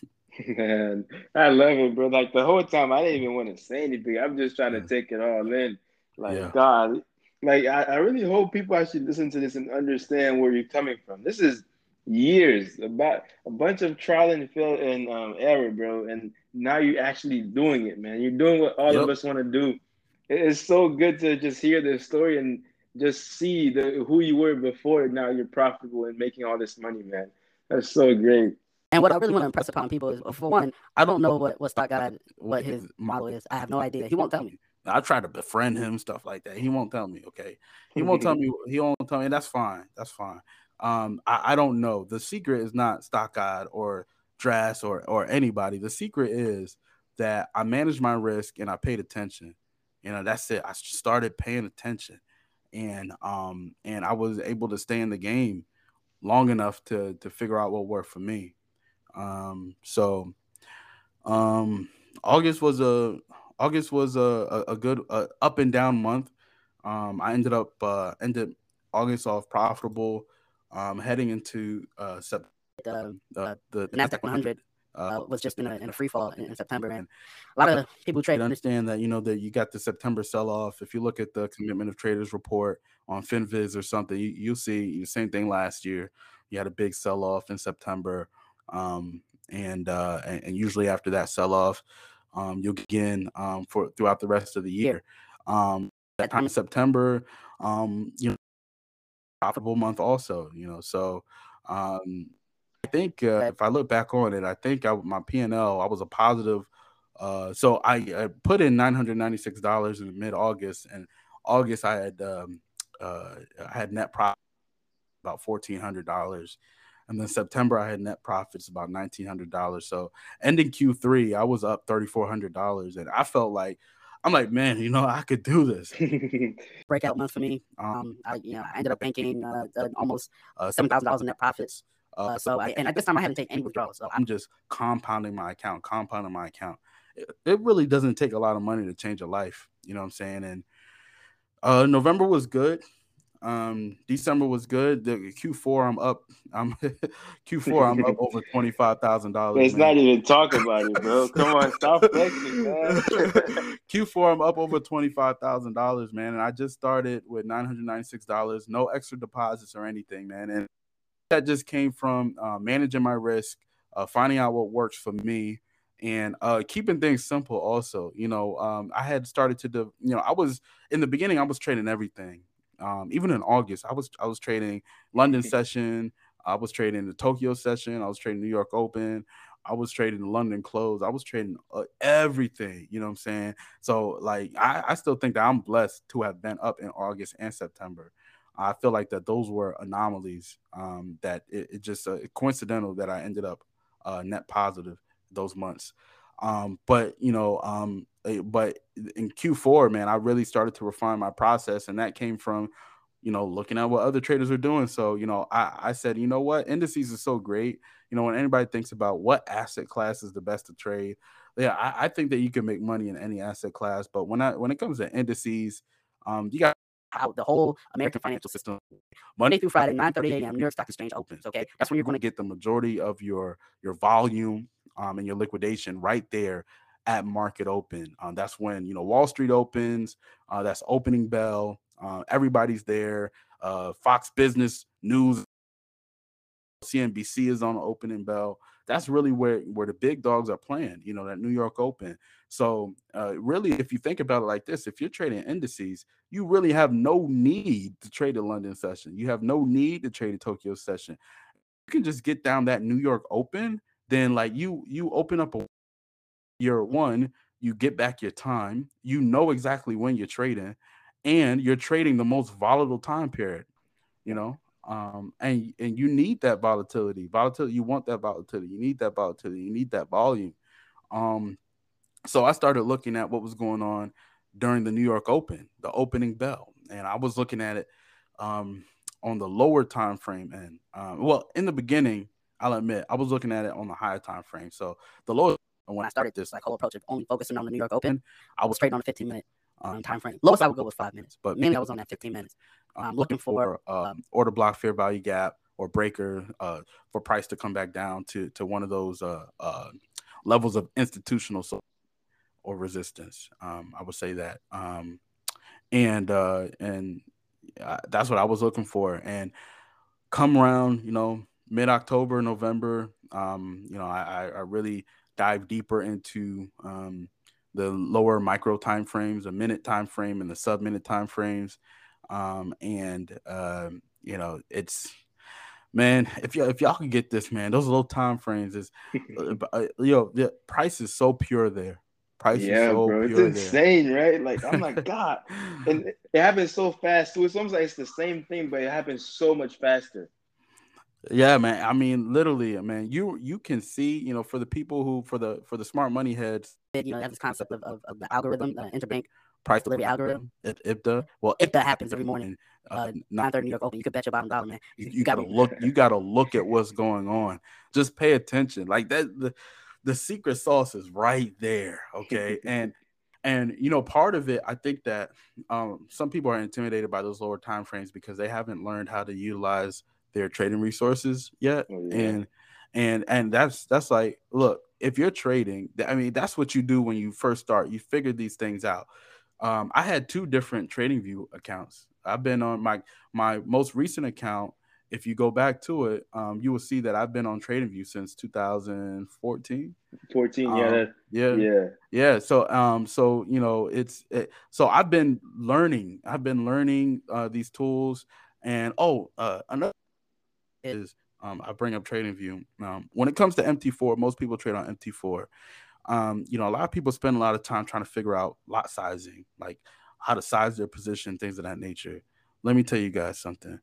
Man, I love it, bro. Like the whole time, I didn't even want to say anything. I'm just trying to take it all in. Like yeah. God, like I, I really hope people actually listen to this and understand where you're coming from. This is years about a bunch of trial and fail and um, error, bro. And now you're actually doing it, man. You're doing what all yep. of us want to do. It's so good to just hear this story and just see the who you were before. Now you're profitable and making all this money, man. That's so great. And what I really want to impress upon people is, for one, I don't know what what stock guy what his model is. I have no idea. He won't tell me. I try to befriend him, stuff like that. He won't tell me. Okay, he won't tell me. He won't tell me. That's fine. That's fine. Um, I, I don't know. The secret is not Stock God or Dras or or anybody. The secret is that I managed my risk and I paid attention. You know, that's it. I started paying attention, and um, and I was able to stay in the game long enough to to figure out what worked for me. Um, so um, August was a August was a a, a good uh, up and down month. Um, I ended up uh, ended August off profitable. Um, heading into uh, sep- the, uh, the, the Nasdaq 100 uh, was just in a, in a free fall in, in, September, and a lot of people trade. Understand that you know that you got the September sell off. If you look at the Commitment of Traders report on FinViz or something, you you see the same thing last year. You had a big sell off in September. Um, and, uh, and, and usually after that sell off, um, you'll begin um, for throughout the rest of the year. Um, that time in September, um, you know, profitable month also. You know, so um, I think uh, if I look back on it, I think I, my P and L I was a positive. Uh, so I, I, put in nine hundred ninety six dollars in mid August, and August I had um, uh, I had net profit about fourteen hundred dollars. And then September, I had net profits about nineteen hundred dollars. So ending Q3, I was up thirty four hundred dollars, and I felt like I'm like, man, you know, I could do this. Breakout month for me. Um, I, you know, I ended up banking uh, almost uh, seven thousand dollars in net profits. Uh, so, I, and at this time, I haven't taken any withdrawals. So I'm just compounding my account, compounding my account. It, it, really doesn't take a lot of money to change a life. You know what I'm saying? And uh, November was good. Um, December was good. The Q4, I'm up. I'm Q4, I'm up over twenty five thousand dollars. Let's not even talk about it, bro. Come on, stop flexing, man. Q4, I'm up over twenty five thousand dollars, man. And I just started with nine hundred ninety six dollars, no extra deposits or anything, man. And that just came from uh, managing my risk, uh, finding out what works for me, and uh, keeping things simple. Also, you know, um, I had started to, do, you know, I was in the beginning, I was trading everything um, even in August, I was I was trading London session, I was trading the Tokyo session, I was trading New York Open, I was trading the London close, I was trading uh, everything. You know what I'm saying? So like I, I still think that I'm blessed to have been up in August and September. I feel like that those were anomalies. Um, that it, it just uh, coincidental that I ended up uh, net positive those months. Um, but you know, um, eh, but in Q4, man, I really started to refine my process, and that came from, you know, looking at what other traders are doing. So, you know, I, I said, you know what, indices is so great. You know, when anybody thinks about what asset class is the best to trade, yeah, I, I think that you can make money in any asset class. But when I when it comes to indices, um, you got how the whole American financial system, Monday through Friday, 9 30 a.m., New York Stock Exchange opens. Okay. That's when you're going to get the majority of your your volume um, and your liquidation right there at market open. Um, that's when you know Wall Street opens. Uh, that's opening bell. Uh, everybody's there. Uh, Fox Business News, CNBC is on the opening bell. That's really where where the big dogs are playing. You know that New York Open. So uh, really, if you think about it like this, if you're trading indices, you really have no need to trade the London session. You have no need to trade the Tokyo session. You can just get down that New York Open then like you you open up a year one, you get back your time, you know exactly when you're trading, and you're trading the most volatile time period, you know. Um, and and you need that volatility. Volatility, you want that volatility, you need that volatility, you need that volume. Um, so I started looking at what was going on during the New York Open, the opening bell, and I was looking at it um, on the lower time frame. And um, well, in the beginning, I'll admit I was looking at it on the higher time frame. So the lower when I started this like whole approach of only focusing on the New York Open, I was straight on a 15 minute um, time frame. Lowest I would go was five minutes, but mainly I was on that 15 minutes. I'm looking for uh, um, order block fair value gap or breaker uh, for price to come back down to to one of those uh, uh levels of institutional or resistance. Um, I would say that, um, and uh, and uh, that's what I was looking for. And come around, you know, mid October, November, um, you know, I, I really dive deeper into um, the lower micro time frames, a minute time frame, and the sub minute time frames. Um, and uh, you know, it's man, if y'all if y'all can get this, man, those little time frames is, uh, uh, yo, the price is so pure there. Price yeah, so bro, it's insane, there. right? Like I'm like God, and it happens so fast too. It's almost like it's the same thing, but it happens so much faster. Yeah, man. I mean, literally, man. You you can see, you know, for the people who for the for the smart money heads, you know, have this concept of, of, of the algorithm, uh, interbank price delivery algorithm. If, if the well, if that happens every morning, uh, nine thirty New York Open, you could bet your bottom dollar, man. You, you, you gotta look. You gotta look at what's going on. Just pay attention. Like that, the the secret sauce is right there. Okay, and and you know, part of it, I think that um, some people are intimidated by those lower time frames because they haven't learned how to utilize their trading resources yet. Oh, yeah. And and and that's that's like, look, if you're trading, I mean, that's what you do when you first start. You figure these things out. Um, I had two different TradingView accounts. I've been on my my most recent account. If you go back to it, um, you will see that I've been on TradingView since 2014. 14, yeah, um, yeah, yeah, yeah. So, um, so you know, it's it, so I've been learning. I've been learning uh, these tools, and oh, uh, another is um, I bring up TradingView. Um, when it comes to MT4, most people trade on MT4. Um, you know, a lot of people spend a lot of time trying to figure out lot sizing, like how to size their position, things of that nature. Let me tell you guys something.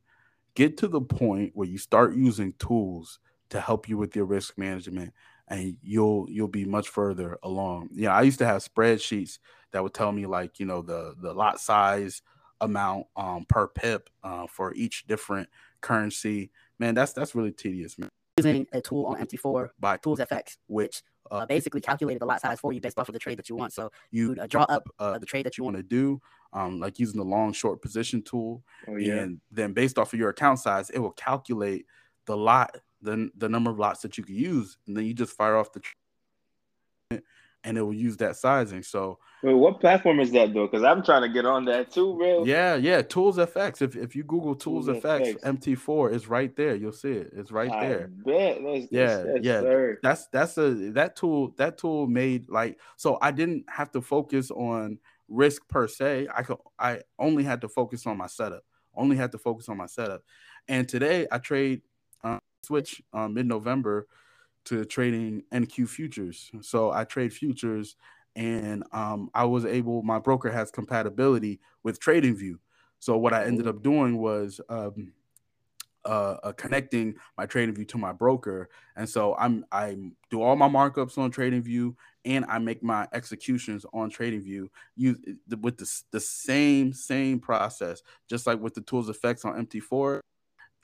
Get to the point where you start using tools to help you with your risk management and you'll you'll be much further along. Yeah, I used to have spreadsheets that would tell me like, you know, the the lot size amount um, per pip uh, for each different currency man, that's that's really tedious, man. Using a tool on MT4 by Tools FX, which uh, basically calculated the lot size for you based off of the trade that you want. So you uh, draw up uh, the trade that you want to do. um, like using the long short position tool. Oh, yeah. And then based off of your account size, it will calculate the lot, the, the number of lots that you can use. And then you just fire off the and it will use that sizing. So, Wait, what platform is that though? Because I'm trying to get on that too, bro. yeah, yeah, Tools FX. If if you Google Tools, Tools FX, FX. MT4 is right there. You'll see it. It's right I there. That's, Yeah, that's, that's yeah. sir. That's that's a that tool that tool made like so I didn't have to focus on risk per se. I could I only had to focus on my setup. Only had to focus on my setup. And today I trade uh, switch um, mid November to trading NQ futures. So I trade futures and um, I was able, my broker has compatibility with TradingView. So what I ended up doing was um, uh, uh, connecting my TradingView to my broker, and so I'm I do all my markups on TradingView, and I make my executions on TradingView use with the, the same same process, just like with the Tools FX on MT4.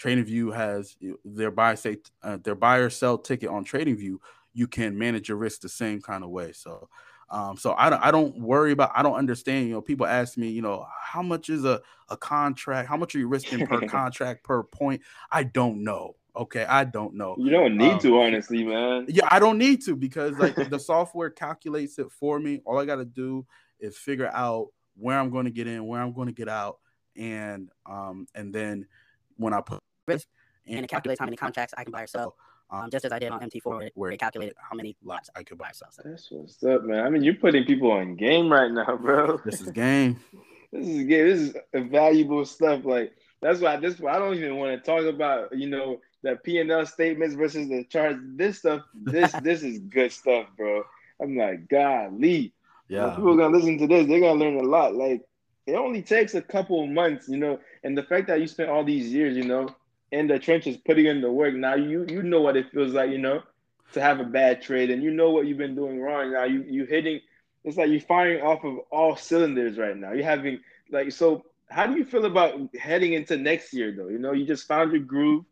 TradingView has their buy say uh, their buy or sell ticket on TradingView. You can manage your risk the same kind of way. So, um, so I don't I don't worry about I don't understand. You know, people ask me, you know, how much is a a contract? How much are you risking per contract per point? I don't know. Okay, I don't know. You don't need Um, to, honestly, man. Yeah, I don't need to because like the software calculates it for me. All I got to do is figure out where I'm going to get in, where I'm going to get out, and um and then when I put risk, and it calculates how many contracts I can buy or sell. Um, just as I did on MT4, where it, calculated how many lots I could buy or sell. So, That's what's up, man. I mean, you're putting people on game right now, bro. this is game. This is good. This is valuable stuff. Like that's why this. I don't even want to talk about you know the P and L statements versus the charts. This stuff. This this is good stuff, bro. I'm like, golly. When Yeah, people are gonna listen to this. They're gonna learn a lot. Like it only takes a couple of months, you know. And the fact that you spent all these years, you know, in the trenches putting in the work. Now you you know what it feels like, you know, to have a bad trade, and you know what you've been doing wrong. Now you you hitting. It's like you're firing off of all cylinders right now. You're having like so. How do you feel about heading into next year, though? You know, you just found your groove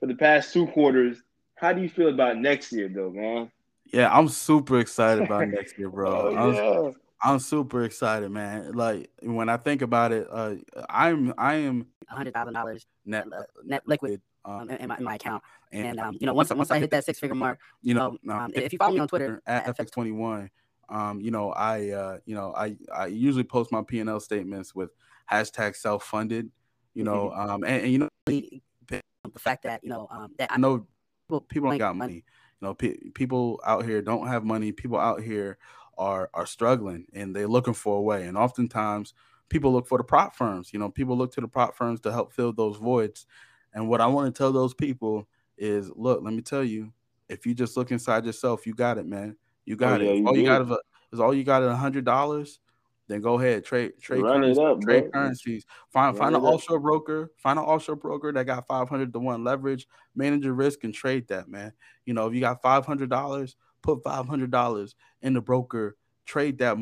for the past two quarters. How do you feel about next year, though, man? yeah. I'm super excited about next year, bro. Oh, yeah. I'm super excited, man. Like when I think about it, uh, I'm I am hundred thousand dollars net net liquid um, um, in, my, in my account. and And um, you know, once once I hit that six figure mark, you know, um, um, if you follow me on Twitter at at FX21, um, you know, I, uh, you know, I, I usually post my P and L statements with hashtag self funded, you know, um, and, and you know, the the fact that you know um, that I know people people don't got money. money. You know, pe- people out here don't have money. People out here are are struggling and they're looking for a way. And oftentimes, people look for the prop firms. You know, people look to the prop firms to help fill those voids. And what I want to tell those people is, look, let me tell you, if you just look inside yourself, you got it, man. You oh, got Oh, it. yeah, If you all you got is, a, is all you got is a hundred dollars. Then go ahead, trade trade Run it currency, up, trade currencies. Find Run find an up. offshore broker. Find an offshore broker that got five hundred to one leverage. Manage your risk and trade that, man. You know, if you got five hundred dollars, put five hundred dollars in the broker. Trade that.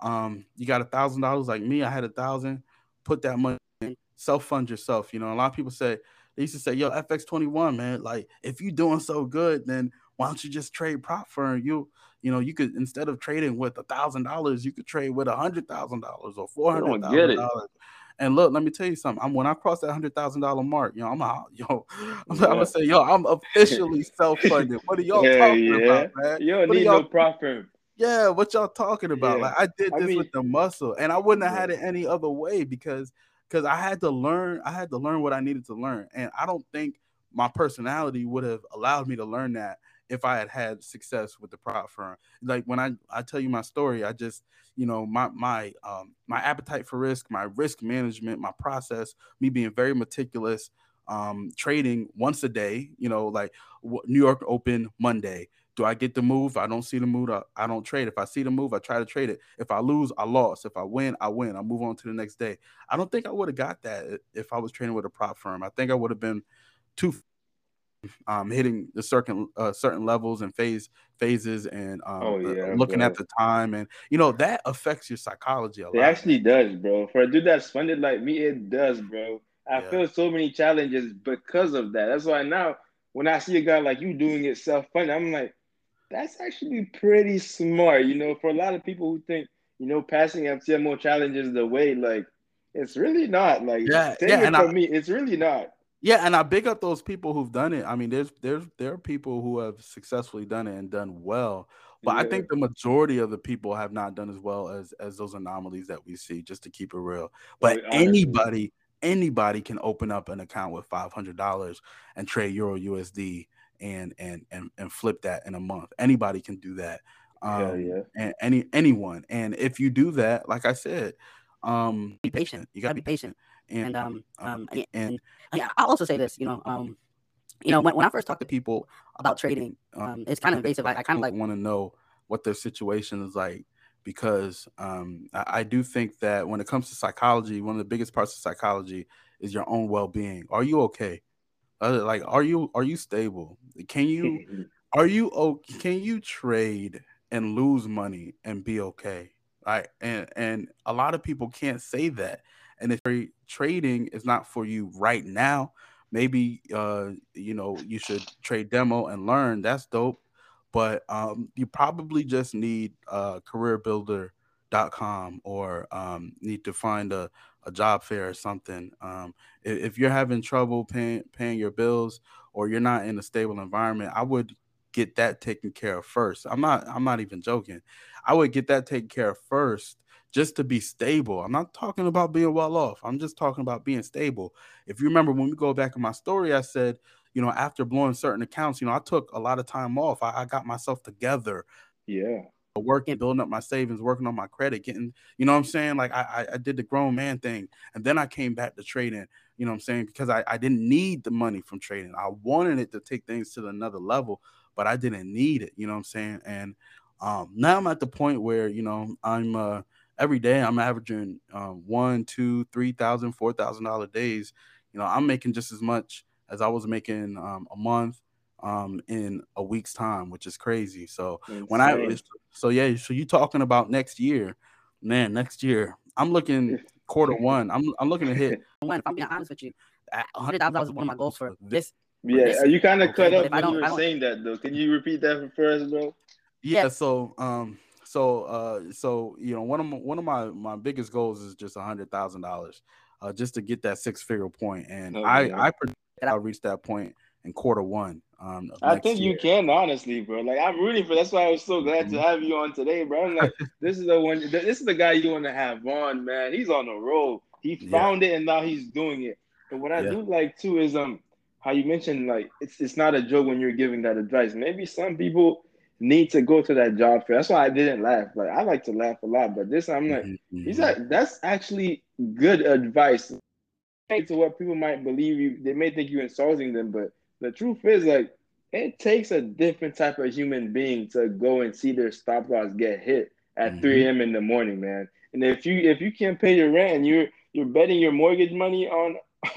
Um, you got a thousand dollars like me. I had a thousand. Put that money in. Self fund yourself. You know, a lot of people say they used to say, "Yo, FX twenty one, man. Like, if you're doing so good, then why don't you just trade prop firm? You, you know, you could instead of trading with a thousand dollars, you could trade with a hundred thousand dollars or four get it. dollars. And look, let me tell you something. I'm when I cross that hundred thousand dollar mark, you know, I'm out. Yo, I'm, I'm gonna say, yo, I'm officially self funded. What are y'all Hell talking yeah. about, man? You don't What need no prop firm. Yeah, what y'all talking about? Yeah. Like I did I this mean- with the muscle, and I wouldn't have had it any other way because because I had to learn. I had to learn what I needed to learn, and I don't think my personality would have allowed me to learn that if I had had success with the prop firm. Like when I I tell you my story, I just you know my my um my appetite for risk, my risk management, my process, me being very meticulous, um trading once a day. You know, like New York Open Monday. Do I get the move? I don't see the move. I, I don't trade. If I see the move, I try to trade it. If I lose, I lost. If I win, I win. I move on to the next day. I don't think I would have got that if I was trading with a prop firm. I think I would have been too um hitting the certain uh, certain levels and phase phases and um Oh, uh, yeah, looking at the time and you know that affects your psychology a lot. It actually does, bro. For a dude that's funded like me, it does, bro. I Yeah. feel so many challenges because of that. That's why now when I see a guy like you doing it self funded, I'm like, that's actually pretty smart. You know, for a lot of people who think, you know, passing FTMO challenges the way. Like, it's really not. Like, yeah, yeah, for I, me, it's really not. Yeah, and I big up those people who've done it. I mean, there's there's there are people who have successfully done it and done well. But yeah. I think the majority of the people have not done as well as as those anomalies that we see, just to keep it real. But anybody, anybody can open up an account with five hundred dollars and trade Euro USD and and and and flip that in a month. Anybody can do that. Um, yeah. and any anyone. And if you do that, like I said, um, be patient. You gotta be patient. And um, um, and, and yeah, I'll also say this. You know, um, you know, when, when I first talk to people about trading, um, it's kind of invasive. I, I kind of like want to know what their situation is like because um, I, I, do think that when it comes to psychology, one of the biggest parts of psychology is your own well-being. Are you okay? Uh, like, are you are you stable? Can you are you okay? Can you trade and lose money and be okay? Right, and and a lot of people can't say that. And if trading is not for you right now, maybe uh, you know you should trade demo and learn. That's dope. But um, you probably just need uh, careerbuilder.com or um, need to find a, a job fair or something. Um, if, if you're having trouble paying paying your bills or you're not in a stable environment, I would get that taken care of first. I'm not I'm not even joking. I would get that taken care of first just to be stable. I'm not talking about being well off. I'm just talking about being stable. If you remember when we go back in my story, I said, you know, after blowing certain accounts, you know, I took a lot of time off. I, I got myself together. Yeah. Working, building up my savings, working on my credit, getting, you know what I'm saying? Like I, I did the grown man thing. And then I came back to trading, you know what I'm saying? Because I, I didn't need the money from trading. I wanted it to take things to another level, but I didn't need it, you know what I'm saying? And um, now I'm at the point where, you know, I'm uh every day I'm averaging uh, one, two, three thousand, four thousand dollar days. You know, I'm making just as much as I was making um, a month um, in a week's time, which is crazy. So Insane. when I so yeah, so you talking about next year, man? Next year, I'm looking quarter one. I'm I'm looking to hit. If I'm being honest with you, hundred thousand dollars is one of my goals for this. Yeah, this, you kind of okay, cut up when you were saying that though. Can you repeat that for us, bro? Yeah. yeah. So um so uh so you know one of my, one of my my biggest goals is just a hundred thousand dollars uh just to get that six figure point and oh, i yeah. i i'll reach that point in quarter one um i think year. you can honestly bro like i'm rooting for that's why i was so glad mm-hmm. to have you on today bro i'm like this is the one this is the guy you want to have on man he's on the road he found yeah. it and now he's doing it but what i yeah. do like too is um how you mentioned like it's it's not a joke when you're giving that advice maybe some people need to go to that job fair. That's why I didn't laugh. Like I like to laugh a lot, but this I'm like, mm-hmm. he's like, that's actually good advice. To what people might believe you, they may think you're insulting them, but the truth is like it takes a different type of human being to go and see their stop loss get hit at mm-hmm. 3 a.m. in the morning, man. And if you if you can't pay your rent and you're you're betting your mortgage money on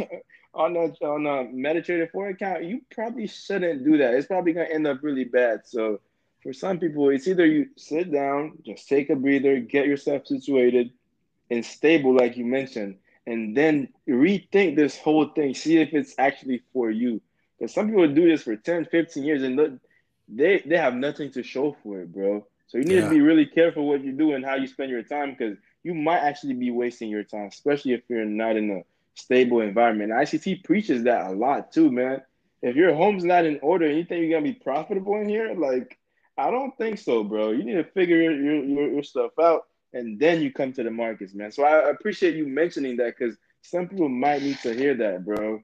on a on a MetaTrader 4 account, you probably shouldn't do that. It's probably gonna end up really bad. So for some people, it's either you sit down, just take a breather, get yourself situated and stable, like you mentioned, and then rethink this whole thing, see if it's actually for you. Because some people do this for 10, 15 years and they, they have nothing to show for it, bro. So you need yeah. to be really careful what you do and how you spend your time because you might actually be wasting your time, especially if you're not in a stable environment. ICT preaches that a lot too, man. If your home's not in order and you think you're gonna be profitable in here, like I don't think so, bro. You need to figure your, your, your stuff out and then you come to the markets, man. So I appreciate you mentioning that because some people might need to hear that, bro.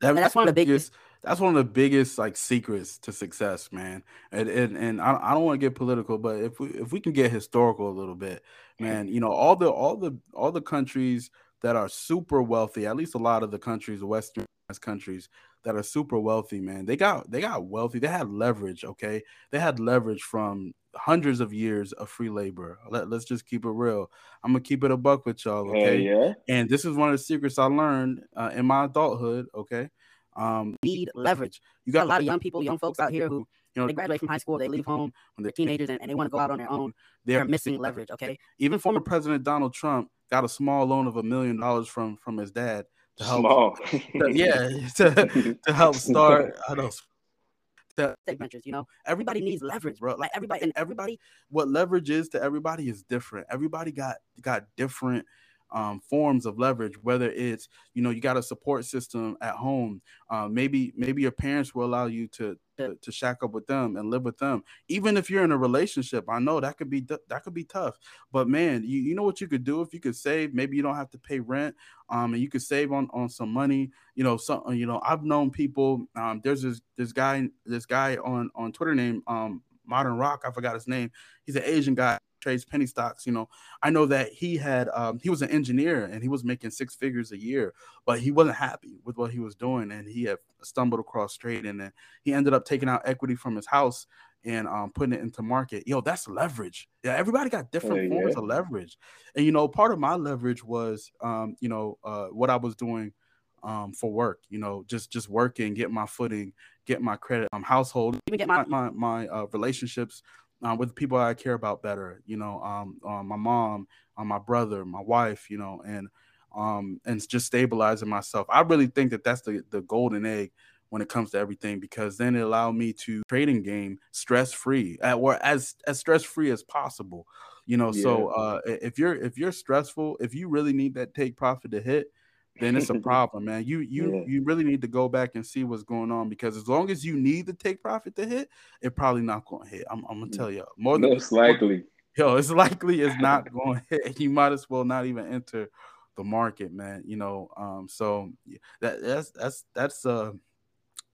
That, that's one of the biggest. That's one of the biggest like secrets to success, man. And and, and I, I don't want to get political, but if we if we can get historical a little bit, mm. man, you know all the all the all the countries that are super wealthy, at least a lot of the countries, Western countries that are super wealthy, man. They got they got wealthy. They had leverage, okay? They had leverage from hundreds of years of free labor. Let, let's just keep it real. I'm gonna keep it a buck with y'all, okay? yeah. And this is one of the secrets I learned uh, in my adulthood, okay? Um, need leverage. You got a lot of young people, young folks out here who, you know, they graduate from high school, they leave home when they're teenagers, and, and they want to go out on their own. They're missing leverage, okay? Even former President Donald Trump got a small loan of a million dollars from from his dad to help Small. to, yeah to, to help start I know to ventures. You know, everybody needs leverage, bro. Like everybody and everybody, what leverage is to everybody is different. Everybody got got different um, forms of leverage, whether it's you know you got a support system at home, uh, maybe maybe your parents will allow you to, to, to shack up with them and live with them. Even if you're in a relationship, I know that could be that could be tough. But man, you, you know what you could do if you could save. Maybe you don't have to pay rent, um, and you could save on on some money. You know, some you know I've known people. Um, there's this this guy this guy on on Twitter named um Modern Rock. I forgot his name. He's an Asian guy trades penny stocks. You know, I know that he had um, he was an engineer and he was making six figures a year, but he wasn't happy with what he was doing, and he had stumbled across trading, and he ended up taking out equity from his house and um, putting it into market. Yo, that's leverage. Yeah, everybody got different oh, forms of leverage, and you know, part of my leverage was, um, you know, uh, what I was doing. Um, for work, you know, just just working, get my footing, get my credit, um, household, even get my my, my uh, relationships uh, with people I care about better. You know, um, uh, my mom, uh, my brother, my wife. You know, and um, and just stabilizing myself. I really think that that's the the golden egg when it comes to everything because then it allowed me to trading game stress free or as as stress free as possible. You know, yeah. so uh, if you're if you're stressful, if you really need that take profit to hit, then it's a problem, man. You you yeah. you really need to go back and see what's going on because as long as you need to take profit to hit, it probably not going to hit. I'm, I'm gonna mm. tell you more than most likely. Yo, it's likely it's not going to hit. You might as well not even enter the market, man. You know, um, so that that's that's that's uh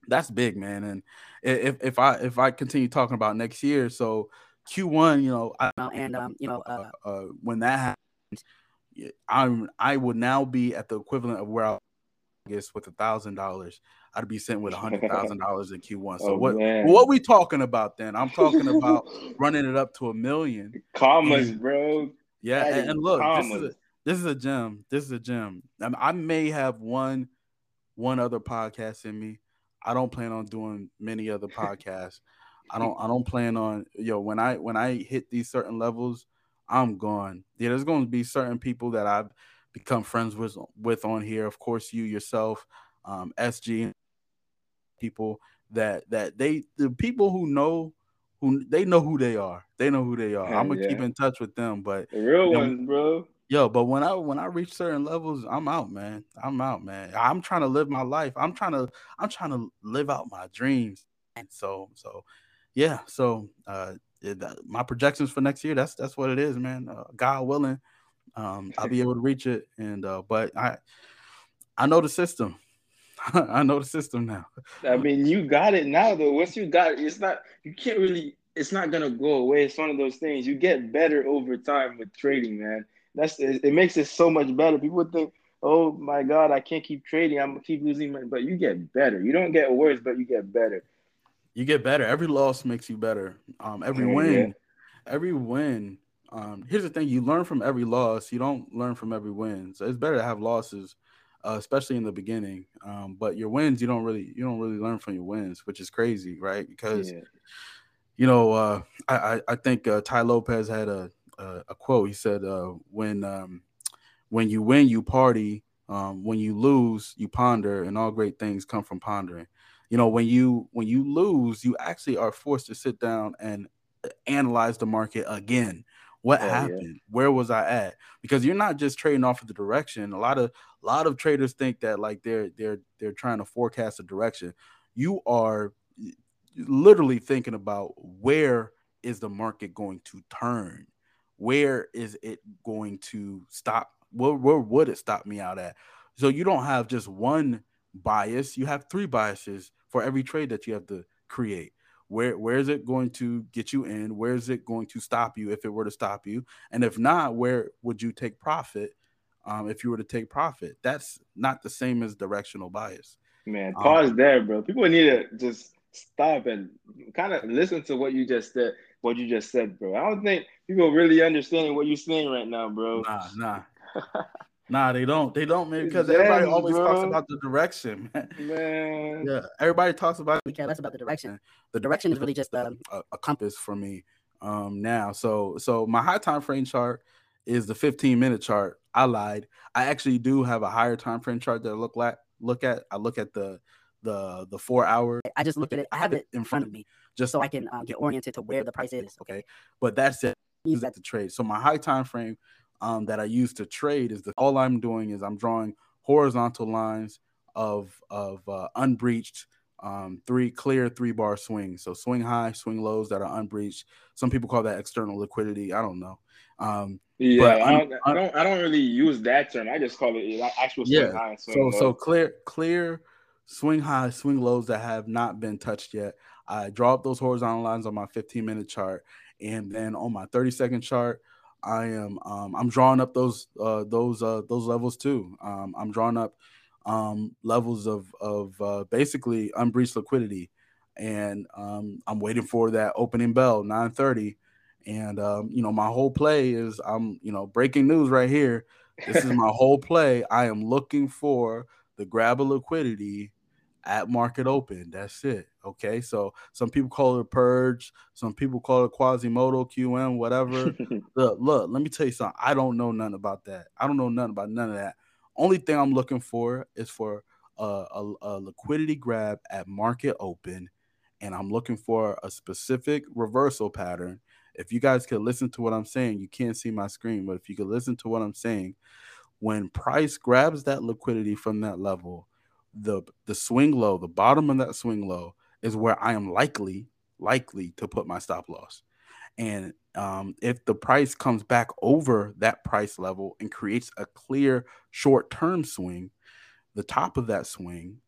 that's big, man. And if if I if I continue talking about next year, so Q1, you know, I, and um, you know, uh, uh, uh when that happens I'm I would now be at the equivalent of where I guess with a thousand dollars. I'd be sent with a hundred thousand dollars in Q1. So oh, what man. what we talking about then? I'm talking about running it up to a million. Commas, and, bro. Yeah, and, and, look, this is a, this is a gem. This is a gem. I, mean, I may have one one other podcast in me. I don't plan on doing many other podcasts. I don't I don't plan on yo when I when I hit these certain levels, I'm gone. Yeah, there's going to be certain people that I've become friends with with on here. Of course, you yourself, um, SG, people that that they the people who know who they know who they are. They know who they are. I'm gonna yeah. keep in touch with them, but the real ones, bro. Yo, but when I when I reach certain levels, I'm out, man. I'm out, man. I'm trying to live my life. I'm trying to I'm trying to live out my dreams. And so so yeah, so uh my projections for next year, that's that's what it is, man. Uh, God willing, um, I'll be able to reach it. And uh, but I I know the system. I know the system now. I mean, you got it now though. Once you got it, it's not you can't really it's not gonna go away. It's one of those things. You get better over time with trading, man. That's it, it makes it so much better. People think, oh my god, I can't keep trading. I'm gonna keep losing money. But you get better. You don't get worse, but you get better you get better. Every loss makes you better. Um, every win, every win. Um, here's the thing: you learn from every loss. You don't learn from every win. So it's better to have losses, uh, especially in the beginning. Um, but your wins, you don't really, you don't really learn from your wins, which is crazy, right? Because, yeah. you know, uh, I, I think uh, Tai Lopez had a, a, a quote. He said, uh, "When um, when you win, you party. Um, when you lose, you ponder, and all great things come from pondering." You know when you when you lose you actually are forced to sit down and uh, analyze the market again. What oh, happened? Yeah. where was i at? Because you're not just trading off of the direction. A lot of a lot of traders think that like they're they're they're trying to forecast a direction. You are literally thinking about where is the market going to turn? Where is it going to stop? Where, where would it stop me out at? So you don't have just one bias. You have three biases for every trade that you have to create. Where where is it going to get you in? Where is it going to stop you if it were to stop you? And if not, where would you take profit? Um, if you were to take profit, that's not the same as directional bias. Man, um, pause um, there, bro. People need to just stop and kind of listen to what you just said. What you just said, bro. I don't think people really understanding what you're saying right now, bro. Nah, nah. Nah, they don't. They don't, man, because everybody always bro. talks about the direction, man. man. Yeah, everybody talks about. We care less about the direction. The direction is really just um, a, a compass for me um now. So, so my high time frame chart is the 15 minute chart. I lied. I actually do have a higher time frame chart that I look like look at. I look at the the the four hour. I just looked at it. I have it in front of me just so I can uh, get oriented to where the price is. Okay, but that's it. Use that to trade. So my high time frame um, that I use to trade is that all I'm doing is I'm drawing horizontal lines of of uh, unbreached um, three clear three bar swings. So swing high, swing lows that are unbreached. Some people call that external liquidity. I don't know. Um, yeah, I don't, I don't, I don't really use that term. I just call it actual swing yeah. high. Swing so low. so clear clear swing high, swing lows that have not been touched yet. I draw up those horizontal lines on my 15 minute chart, and then on my 30 second chart, I am um, I'm drawing up those uh, those uh, those levels too. Um, I'm drawing up um, levels of of uh, basically unbreached liquidity, and um, I'm waiting for that opening bell 9:30. And um, you know, my whole play is I'm you know breaking news right here. This is my whole play. I am looking for the grab of liquidity at market open. That's it. Okay. So some people call it a purge, some people call it Quasimodo QM, whatever. look, look, let me tell you something. I don't know nothing about that. I don't know nothing about none of that. Only thing I'm looking for is for a, a, a liquidity grab at market open, and I'm looking for a specific reversal pattern. If you guys could listen to what I'm saying, you can't see my screen, but if you could listen to what I'm saying, when price grabs that liquidity from that level, the the swing low, the bottom of that swing low is where I am likely likely to put my stop loss. And um, if the price comes back over that price level and creates a clear short term swing, the top of that swing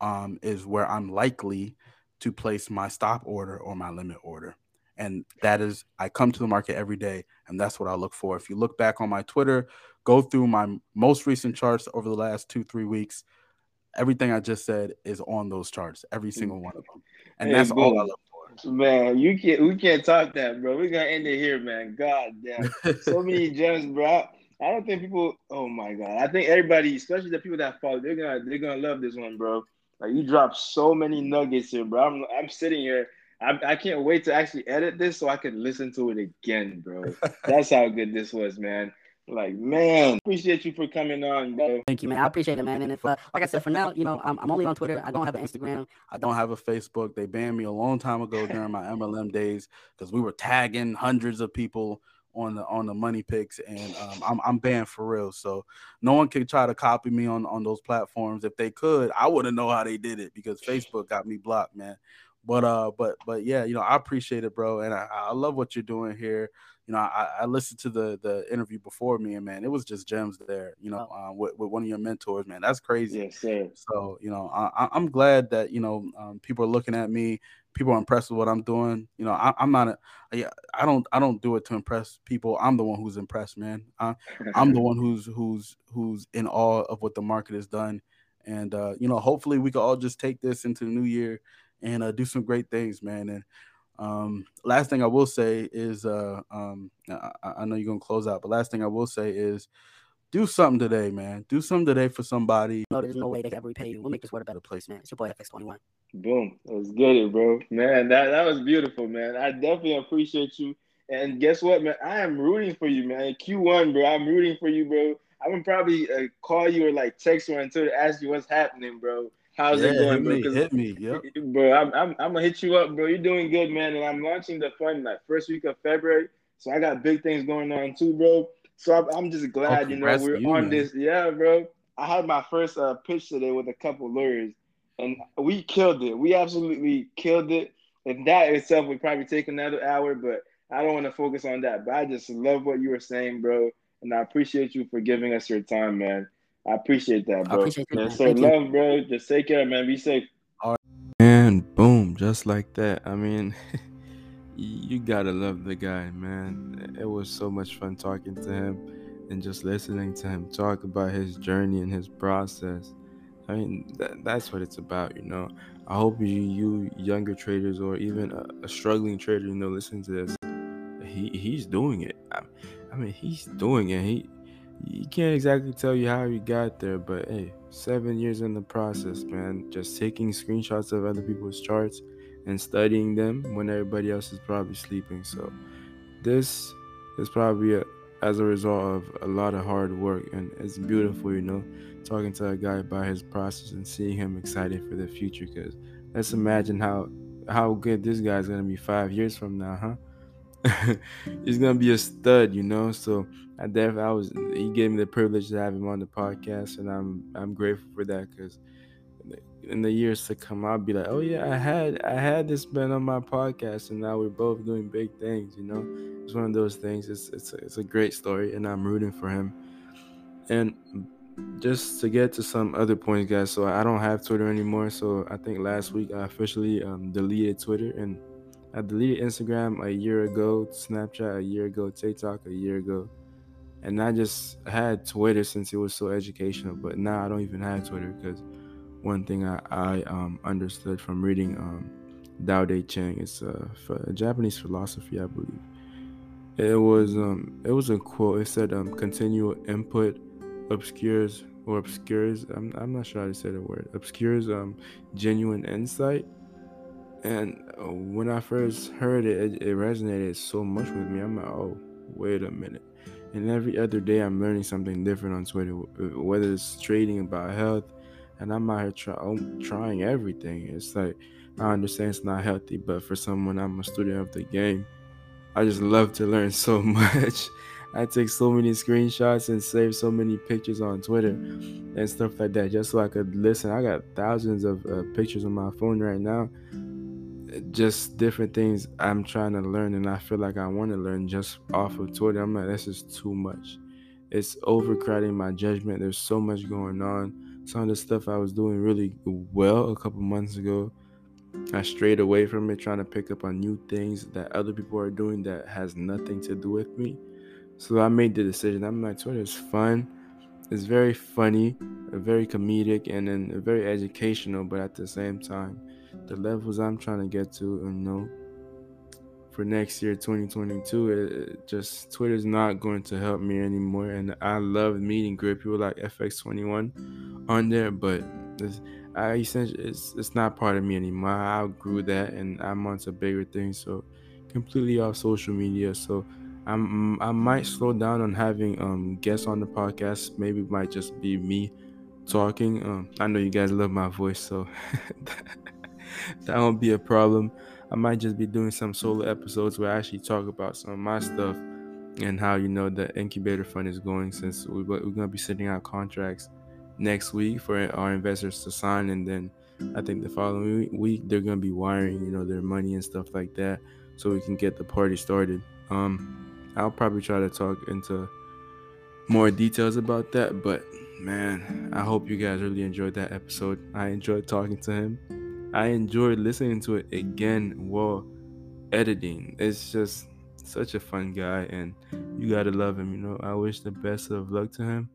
um, is where I'm likely to place my stop order or my limit order. And that is, I come to the market every day, and that's what I look for. If you look back on my Twitter, go through my most recent charts over the last two, three weeks, everything I just said is on those charts, every mm. single one of them, and hey, that's boom. all I look for. Man, you can't we can't talk that, bro. We're gonna end it here, man. God damn, so many gems, bro. I don't think people. Oh my god, I think everybody, especially the people that follow, they're gonna they're gonna love this one, bro. Like you dropped so many nuggets here, bro. I'm I'm sitting here. I, I can't wait to actually edit this so I can listen to it again, bro. That's how good this was, man. Like, man, appreciate you for coming on, bro. Thank you, man. I appreciate it, man. And if, uh, like I said, for now, you know, I'm, I'm only on Twitter. I don't have an Instagram. I don't have a Facebook. They banned me a long time ago during my MLM days because we were tagging hundreds of people on the on the money picks, and um, I'm I'm banned for real. So no one can try to copy me on on those platforms. If they could, I wouldn't know how they did it because Facebook got me blocked, man. But uh, but but yeah, you know, I appreciate it, bro, and I, I love what you're doing here you know, I, I, listened to the the interview before me, and man, it was just gems there. You know, uh, with, with one of your mentors, man, that's crazy. Yes, sir. So you know, I, am glad that you know um, people are looking at me. People are impressed with what I'm doing. You know, I, am not a, I don't I don't do it to impress people. I'm the one who's impressed, man. I, I'm the one who's who's who's in awe of what the market has done, and uh, you know, hopefully we can all just take this into the new year and uh, do some great things, man. And um, last thing I will say is, uh, um, I, I know you're gonna close out, but last thing I will say is, do something today, man. Do something today for somebody. No, there's no way they can ever repay you. We'll make this world a better place, man. It's your boy FX21. Boom. Let's get it, bro. Man, that, that was beautiful, man. I definitely appreciate you. And guess what, man? I am rooting for you, man. Q1, bro. I'm rooting for you, bro. I'm gonna probably uh, call you or like text you until to ask you what's happening, bro. How's yeah, it going, hit bro? Me, hit me, yep. Bro, I'm, I'm, I'm gonna hit you up, bro. You're doing good, man. And I'm launching the fund like first week of February, so I got big things going on too, bro. So I'm, I'm just glad, oh, you know, we're you, on man. this. Yeah, bro. I had my first uh, pitch today with a couple lawyers, and we killed it. We absolutely killed it. And that itself would probably take another hour, but I don't want to focus on that. But I just love what you were saying, bro. And I appreciate you for giving us your time, man. I appreciate that, bro. I appreciate man, so love, you. bro. Just take care, man. Be safe. All right. And boom, just like that. I mean, you gotta love the guy, man. It was so much fun talking to him and just listening to him talk about his journey and his process. I mean, that, that's what it's about, you know. I hope you, you younger traders or even a, a struggling trader, you know, listen to this. He he's doing it. I, I mean, he's doing it. He you can't exactly tell you how you got there, but hey, seven years in the process, man. Just taking screenshots of other people's charts and studying them when everybody else is probably sleeping. So, this is probably a, as a result of a lot of hard work, and it's beautiful, you know, talking to a guy about his process and seeing him excited for the future. Because let's imagine how how good this guy's gonna be five years from now, huh? He's gonna be a stud, you know. So I definitely, I was. He gave me the privilege to have him on the podcast, and I'm I'm grateful for that because in the years to come, I'll be like, oh yeah, I had I had this man on my podcast, and now we're both doing big things. You know, it's one of those things. It's it's a, it's a great story, and I'm rooting for him. And just to get to some other points, guys. So I don't have Twitter anymore. So I think last week I officially um, deleted Twitter, and I deleted Instagram a year ago, Snapchat a year ago, TikTok a year ago. And I just had Twitter since it was so educational, but now I don't even have Twitter because one thing I, I um, understood from reading um, Tao Te Ching. It's a, a, Japanese philosophy, I believe. It was um, it was a quote. It said um, continual input obscures or obscures. I'm, I'm not sure how to say the word. Obscures um, genuine insight. And uh, when I first heard it, it, it resonated so much with me. I'm like, oh, wait a minute. And every other day, I'm learning something different on Twitter, whether it's trading about health, and I'm out here try, I'm trying everything. It's like I understand it's not healthy, but for someone I'm a student of the game, I just love to learn so much. I take so many screenshots and save so many pictures on Twitter and stuff like that just so I could listen. I got thousands of uh, pictures on my phone right now. Just different things I'm trying to learn, and I feel like I want to learn just off of Twitter. I'm like, this is too much. It's overcrowding my judgment. There's so much going on some of the stuff I was doing really well a couple months ago. I strayed away from it, trying to pick up on new things that other people are doing that has nothing to do with me. So I made the decision. I'm like, Twitter is fun. It's very funny, very comedic, and then very educational. But at the same time, the levels I'm trying to get to, you know, for next year 2022 it, it just twitter's not going to help me anymore. And i love meeting great people like fx21 on there but i essentially it's, it's not part of me anymore. I outgrew that and i'm on to bigger things so completely off social media. So i'm i might slow down on having um guests on the podcast. Maybe it might just be me talking. Um i know you guys love my voice so that won't be a problem. I might just be doing some solo episodes where I actually talk about some of my stuff and how you know the incubator fund is going since we're, going to be sending out contracts next week for our investors to sign. And then I think the following week they're going to be wiring you know their money and stuff like that so we can get the party started. Um I'll probably try to talk into more details about that but man I hope you guys really enjoyed that episode. I enjoyed talking to him I enjoyed listening to it again while editing. It's just such a fun guy, and you gotta love him. You know, I wish the best of luck to him.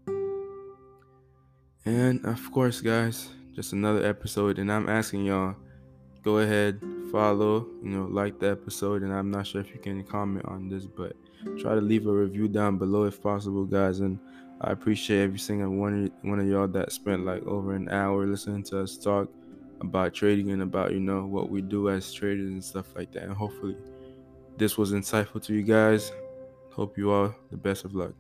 And of course, guys, just another episode, and I'm asking y'all go ahead, follow, you know, like the episode, and I'm not sure if you can comment on this, but try to leave a review down below if possible, guys. And I appreciate every single one one of y'all that spent like over an hour listening to us talk about trading and about you know what we do as traders and stuff like that. And hopefully this was insightful to you guys. Hope you all the best of luck